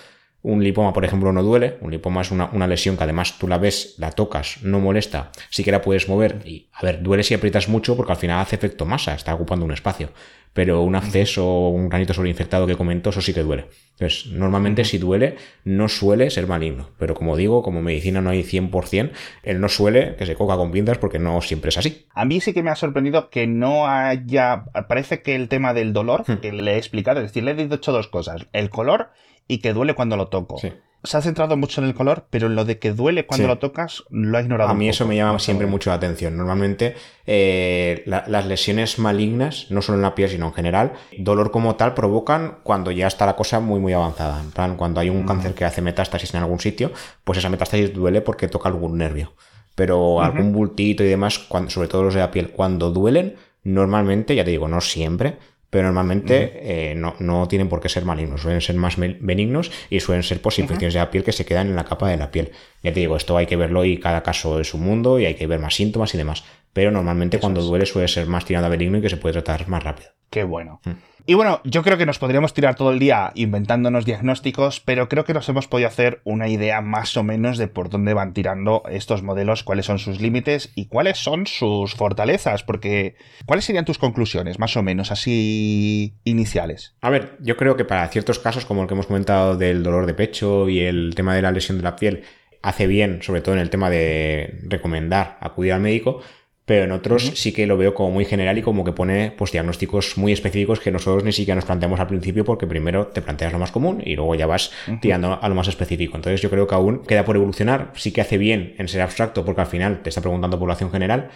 Un lipoma, por ejemplo, no duele. Un lipoma es una, una, lesión que además tú la ves, la tocas, no molesta, sí que la puedes mover. Y, a ver, duele si aprietas mucho porque al final hace efecto masa, está ocupando un espacio pero un acceso o un granito sobreinfectado que comento, eso sí que duele. Entonces, normalmente si duele, no suele ser maligno. Pero como digo, como medicina no hay 100%, él no suele que se coca con pinzas porque no siempre es así. A mí sí que me ha sorprendido que no haya... Parece que el tema del dolor, hmm. que le he explicado, es decir, le he dicho dos cosas. El color y que duele cuando lo toco. Sí se ha centrado mucho en el color, pero en lo de que duele cuando lo tocas lo ha ignorado. A mí eso me llama siempre mucho la atención. Normalmente eh, las lesiones malignas, no solo en la piel, sino en general, dolor como tal provocan cuando ya está la cosa muy muy avanzada. En plan, cuando hay un cáncer que hace metástasis en algún sitio, pues esa metástasis duele porque toca algún nervio. Pero algún bultito y demás, cuando, sobre todo los de la piel, cuando duelen, normalmente, ya te digo, no siempre, pero normalmente eh, no, no, tienen por qué ser malignos, suelen ser más benignos y suelen ser pues, infecciones de la piel que se quedan en la capa de la piel. Ya te digo, esto hay que verlo y cada caso es un mundo y hay que ver más síntomas y demás, pero normalmente cuando duele suele ser más tirado a benigno y que se puede tratar más rápido. Qué bueno. Mm. Y bueno, yo creo que nos podríamos tirar todo el día inventándonos diagnósticos, pero creo que nos hemos podido hacer una idea más o menos de por dónde van tirando estos modelos, cuáles son sus límites y cuáles son sus fortalezas, porque ¿cuáles serían tus conclusiones, más o menos, así iniciales? A ver, yo creo que para ciertos casos, como el que hemos comentado del dolor de pecho y el tema de la lesión de la piel, hace bien, sobre todo en el tema de recomendar acudir al médico, pero en otros sí que lo veo como muy general y como que pone pues diagnósticos muy específicos que nosotros ni siquiera nos planteamos al principio porque primero te planteas lo más común y luego ya vas tirando a lo más específico. Entonces yo creo que aún queda por evolucionar, sí que hace bien en ser abstracto porque al final te está preguntando población general,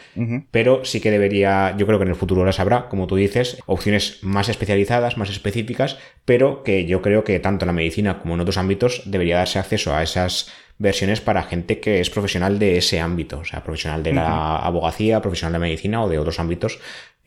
pero sí que debería, yo creo que en el futuro las habrá, como tú dices, opciones más especializadas, más específicas, pero que yo creo que tanto en la medicina como en otros ámbitos debería darse acceso a esas versiones para gente que es profesional de ese ámbito, o sea, profesional de la abogacía, profesional de medicina o de otros ámbitos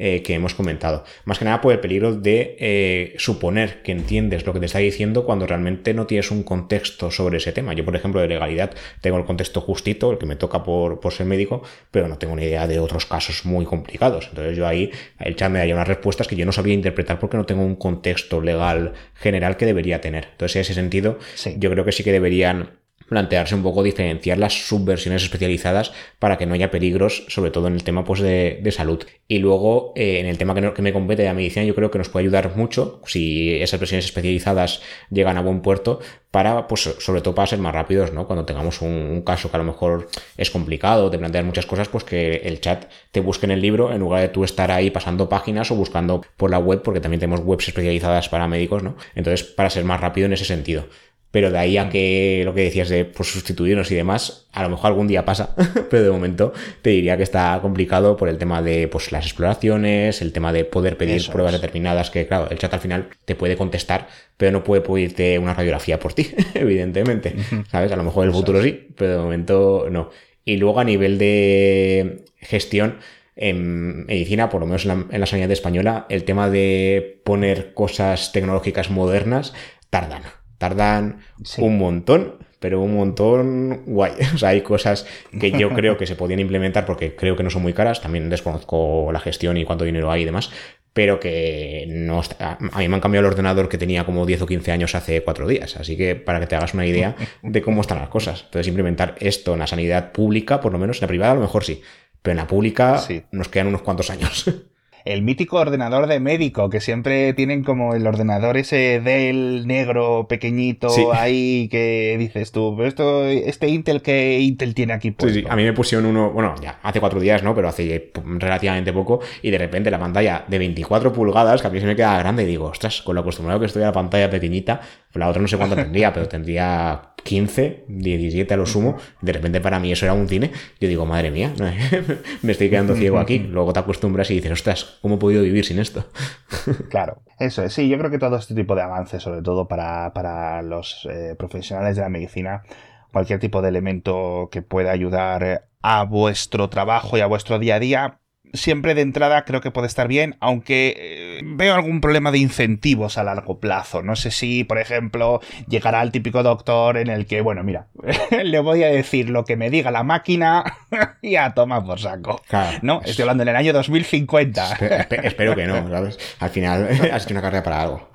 eh, que hemos comentado. Más que nada por el peligro de eh, suponer que entiendes lo que te está diciendo cuando realmente no tienes un contexto sobre ese tema. Yo, por ejemplo, de legalidad tengo el contexto justito, el que me toca por, por ser médico, pero no tengo ni idea de otros casos muy complicados. Entonces yo ahí, el chat me daría unas respuestas que yo no sabía interpretar porque no tengo un contexto legal general que debería tener. Entonces, en ese sentido, yo creo que sí que deberían plantearse un poco diferenciar las subversiones especializadas para que no haya peligros, sobre todo en el tema pues, de, salud. Y luego, eh, en el tema que, me compete de la medicina, yo creo que nos puede ayudar mucho si esas versiones especializadas llegan a buen puerto para, pues, sobre todo para ser más rápidos, ¿no? Cuando tengamos un, caso que a lo mejor es complicado, de plantear muchas cosas, pues que el chat te busque en el libro en lugar de tú estar ahí pasando páginas o buscando por la web, porque también tenemos webs especializadas para médicos, ¿no? Entonces, para ser más rápido en ese sentido. Pero de ahí a que lo que decías de pues, sustituirnos y demás, a lo mejor algún día pasa, pero de momento te diría que está complicado por el tema de pues, las exploraciones, el tema de poder pedir pruebas determinadas, que claro, el chat al final te puede contestar, pero no puede pedirte una radiografía por ti, evidentemente. ¿Sabes? A lo mejor en el futuro sí, pero de momento no. Y luego a nivel de gestión, en medicina, por lo menos en la, en la sanidad española, el tema de poner cosas tecnológicas modernas tardan Tardan un montón, pero un montón guay. O sea, hay cosas que yo creo que se podían implementar porque creo que no son muy caras. También desconozco la gestión y cuánto dinero hay y demás. Pero que no A mí me han cambiado el ordenador que tenía como 10 o 15 años hace cuatro días. Así que para que te hagas una idea de cómo están las cosas. Entonces, implementar esto en la sanidad pública, por lo menos en la privada, a lo mejor sí. Pero en la pública nos quedan unos cuantos años. el mítico ordenador de médico, que siempre tienen como el ordenador ese del negro pequeñito ahí que dices tú, esto, este Intel que Intel tiene aquí puesto. Sí, sí, a mí me pusieron uno, bueno, ya hace cuatro días, ¿no? Pero hace relativamente poco, y de repente la pantalla de 24 pulgadas, que a mí se me queda grande, y digo, ostras, con lo acostumbrado que estoy a la pantalla pequeñita, la otra no sé cuánto tendría, pero tendría 15, 17 a lo sumo, de repente para mí eso era un cine, yo digo, madre mía, me estoy quedando ciego aquí, luego te acostumbras y dices, ostras, ¿cómo he podido vivir sin esto? Claro, eso es, sí, yo creo que todo este tipo de avances, sobre todo para, los eh, profesionales de la medicina, cualquier tipo de elemento que pueda ayudar a vuestro trabajo y a vuestro día a día, siempre de entrada creo que puede estar bien, aunque eh, veo algún problema de incentivos a largo plazo. No sé si, por ejemplo, llegará el típico doctor en el que, bueno, mira, le voy a decir lo que me diga la máquina y a tomar por saco. ¿No? Estoy hablando en el año 2050. espero que no, ¿sabes? Al final has hecho una carrera para algo.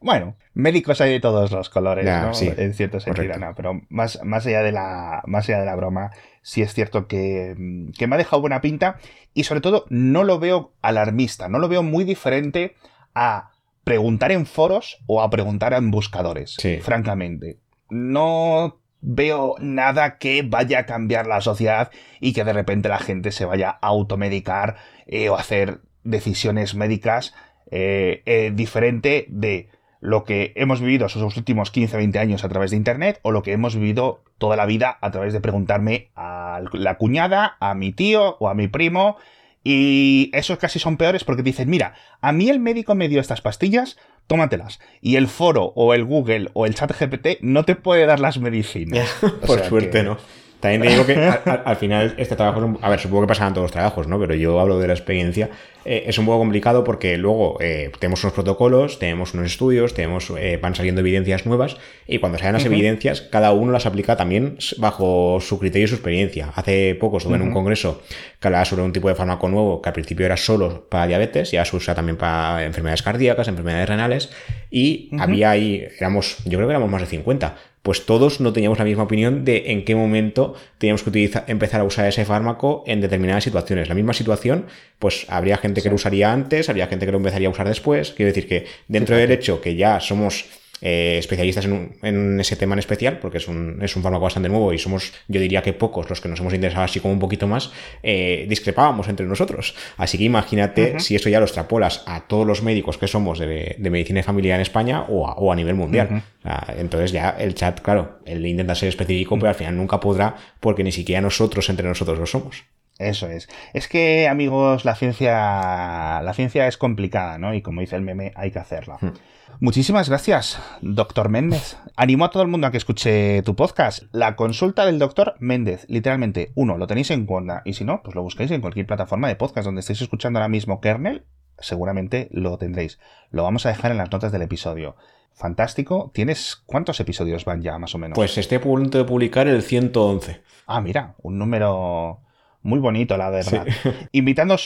Bueno, médicos hay de todos los colores, ¿no? en cierto sentido, no, pero más, más, allá de la, más allá de la broma, sí es cierto que, que me ha dejado buena pinta y sobre todo no lo veo alarmista, no lo veo muy diferente a preguntar en foros o a preguntar en buscadores, francamente. No veo nada que vaya a cambiar la sociedad y que de repente la gente se vaya a automedicar eh, o hacer decisiones médicas eh, eh, diferente de lo que hemos vivido esos últimos 15, 20 años a través de Internet o lo que hemos vivido toda la vida a través de preguntarme a la cuñada, a mi tío o a mi primo. Y esos casi son peores porque dicen, mira, a mí el médico me dio estas pastillas, tómatelas. Y el foro o el Google o el chat GPT no te puede dar las medicinas. Por suerte, ¿no? También te digo que al, final este trabajo es A ver, supongo que pasarán todos los trabajos, ¿no? Pero yo hablo de la experiencia. Eh, es un poco complicado porque luego eh, tenemos unos protocolos, tenemos unos estudios, tenemos eh, van saliendo evidencias nuevas y cuando salen las evidencias, cada uno las aplica también bajo su criterio y su experiencia. Hace poco estuve en un congreso que hablaba sobre un tipo de fármaco nuevo que al principio era solo para diabetes, ya se usa también para enfermedades cardíacas, enfermedades renales y había ahí, éramos, yo creo que éramos más de 50 pues todos no teníamos la misma opinión de en qué momento teníamos que utilizar, empezar a usar ese fármaco en determinadas situaciones. La misma situación, pues habría gente que lo usaría antes, habría gente que lo empezaría a usar después. Quiero decir que dentro del hecho que ya somos eh, especialistas en, ese tema en especial, porque es un, es un fármaco bastante nuevo y somos, yo diría que pocos los que nos hemos interesado así como un poquito más, eh, discrepábamos entre nosotros. Así que imagínate si eso ya lo extrapolas a todos los médicos que somos de, medicina y familia en España o a, nivel mundial. entonces ya el chat, claro, él intenta ser específico, pero al final nunca podrá porque ni siquiera nosotros entre nosotros lo somos. Eso es. Es que, amigos, la ciencia, la ciencia es complicada, ¿no? Y como dice el meme, hay que hacerla. Hmm. Muchísimas gracias, doctor Méndez. Animo a todo el mundo a que escuche tu podcast. La consulta del doctor Méndez, literalmente, uno, lo tenéis en cuenta, y si no, pues lo buscáis en cualquier plataforma de podcast donde estéis escuchando ahora mismo Kernel, seguramente lo tendréis. Lo vamos a dejar en las notas del episodio. Fantástico. ¿Tienes cuántos episodios van ya, más o menos? Pues estoy a punto de publicar el 111. Ah, mira, un número muy bonito, la verdad. Sí.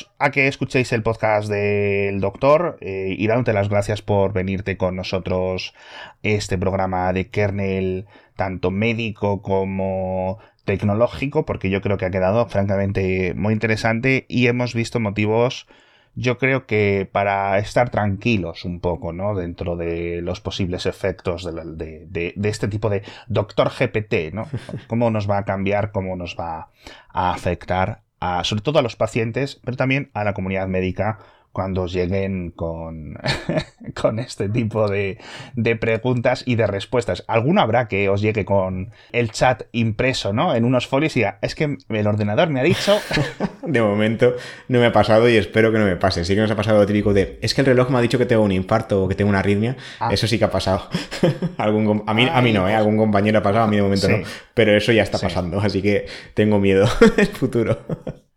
a que escuchéis el podcast del doctor eh, y dándote las gracias por venirte con nosotros este programa de kernel, tanto médico como tecnológico, porque yo creo que ha quedado francamente muy interesante y hemos visto motivos yo creo que para estar tranquilos un poco, ¿no? Dentro de los posibles efectos de, este tipo de doctor GPT, ¿no? Cómo nos va a cambiar, cómo nos va a afectar a, sobre todo a los pacientes, pero también a la comunidad médica cuando lleguen con, con este tipo de, de, preguntas y de respuestas. Alguno habrá que os llegue con el chat impreso, ¿no? En unos folios y diga, es que el ordenador me ha dicho... de momento no me ha pasado y espero que no me pase. Sí que nos ha pasado lo típico de, es que el reloj me ha dicho que tengo un infarto o que tengo una arritmia. Ah. Eso sí que ha pasado. Algún, a, mí, a mí no, ¿eh? Algún compañero ha pasado, a mí de momento no. Pero eso ya está pasando, así que tengo miedo el futuro.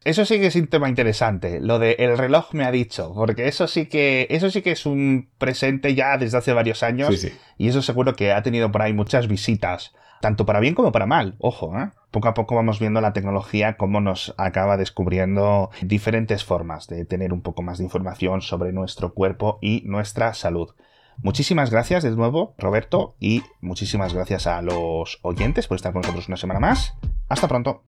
Eso sí que es un tema interesante, lo de el reloj me ha dicho, porque eso sí que, eso sí que es un presente ya desde hace varios años y eso seguro que ha tenido por ahí muchas visitas, tanto para bien como para mal, ojo, ¿eh? Poco a poco vamos viendo la tecnología cómo nos acaba descubriendo diferentes formas de tener un poco más de información sobre nuestro cuerpo y nuestra salud. Muchísimas gracias de nuevo, Roberto, y muchísimas gracias a los oyentes por estar con nosotros una semana más. Hasta pronto.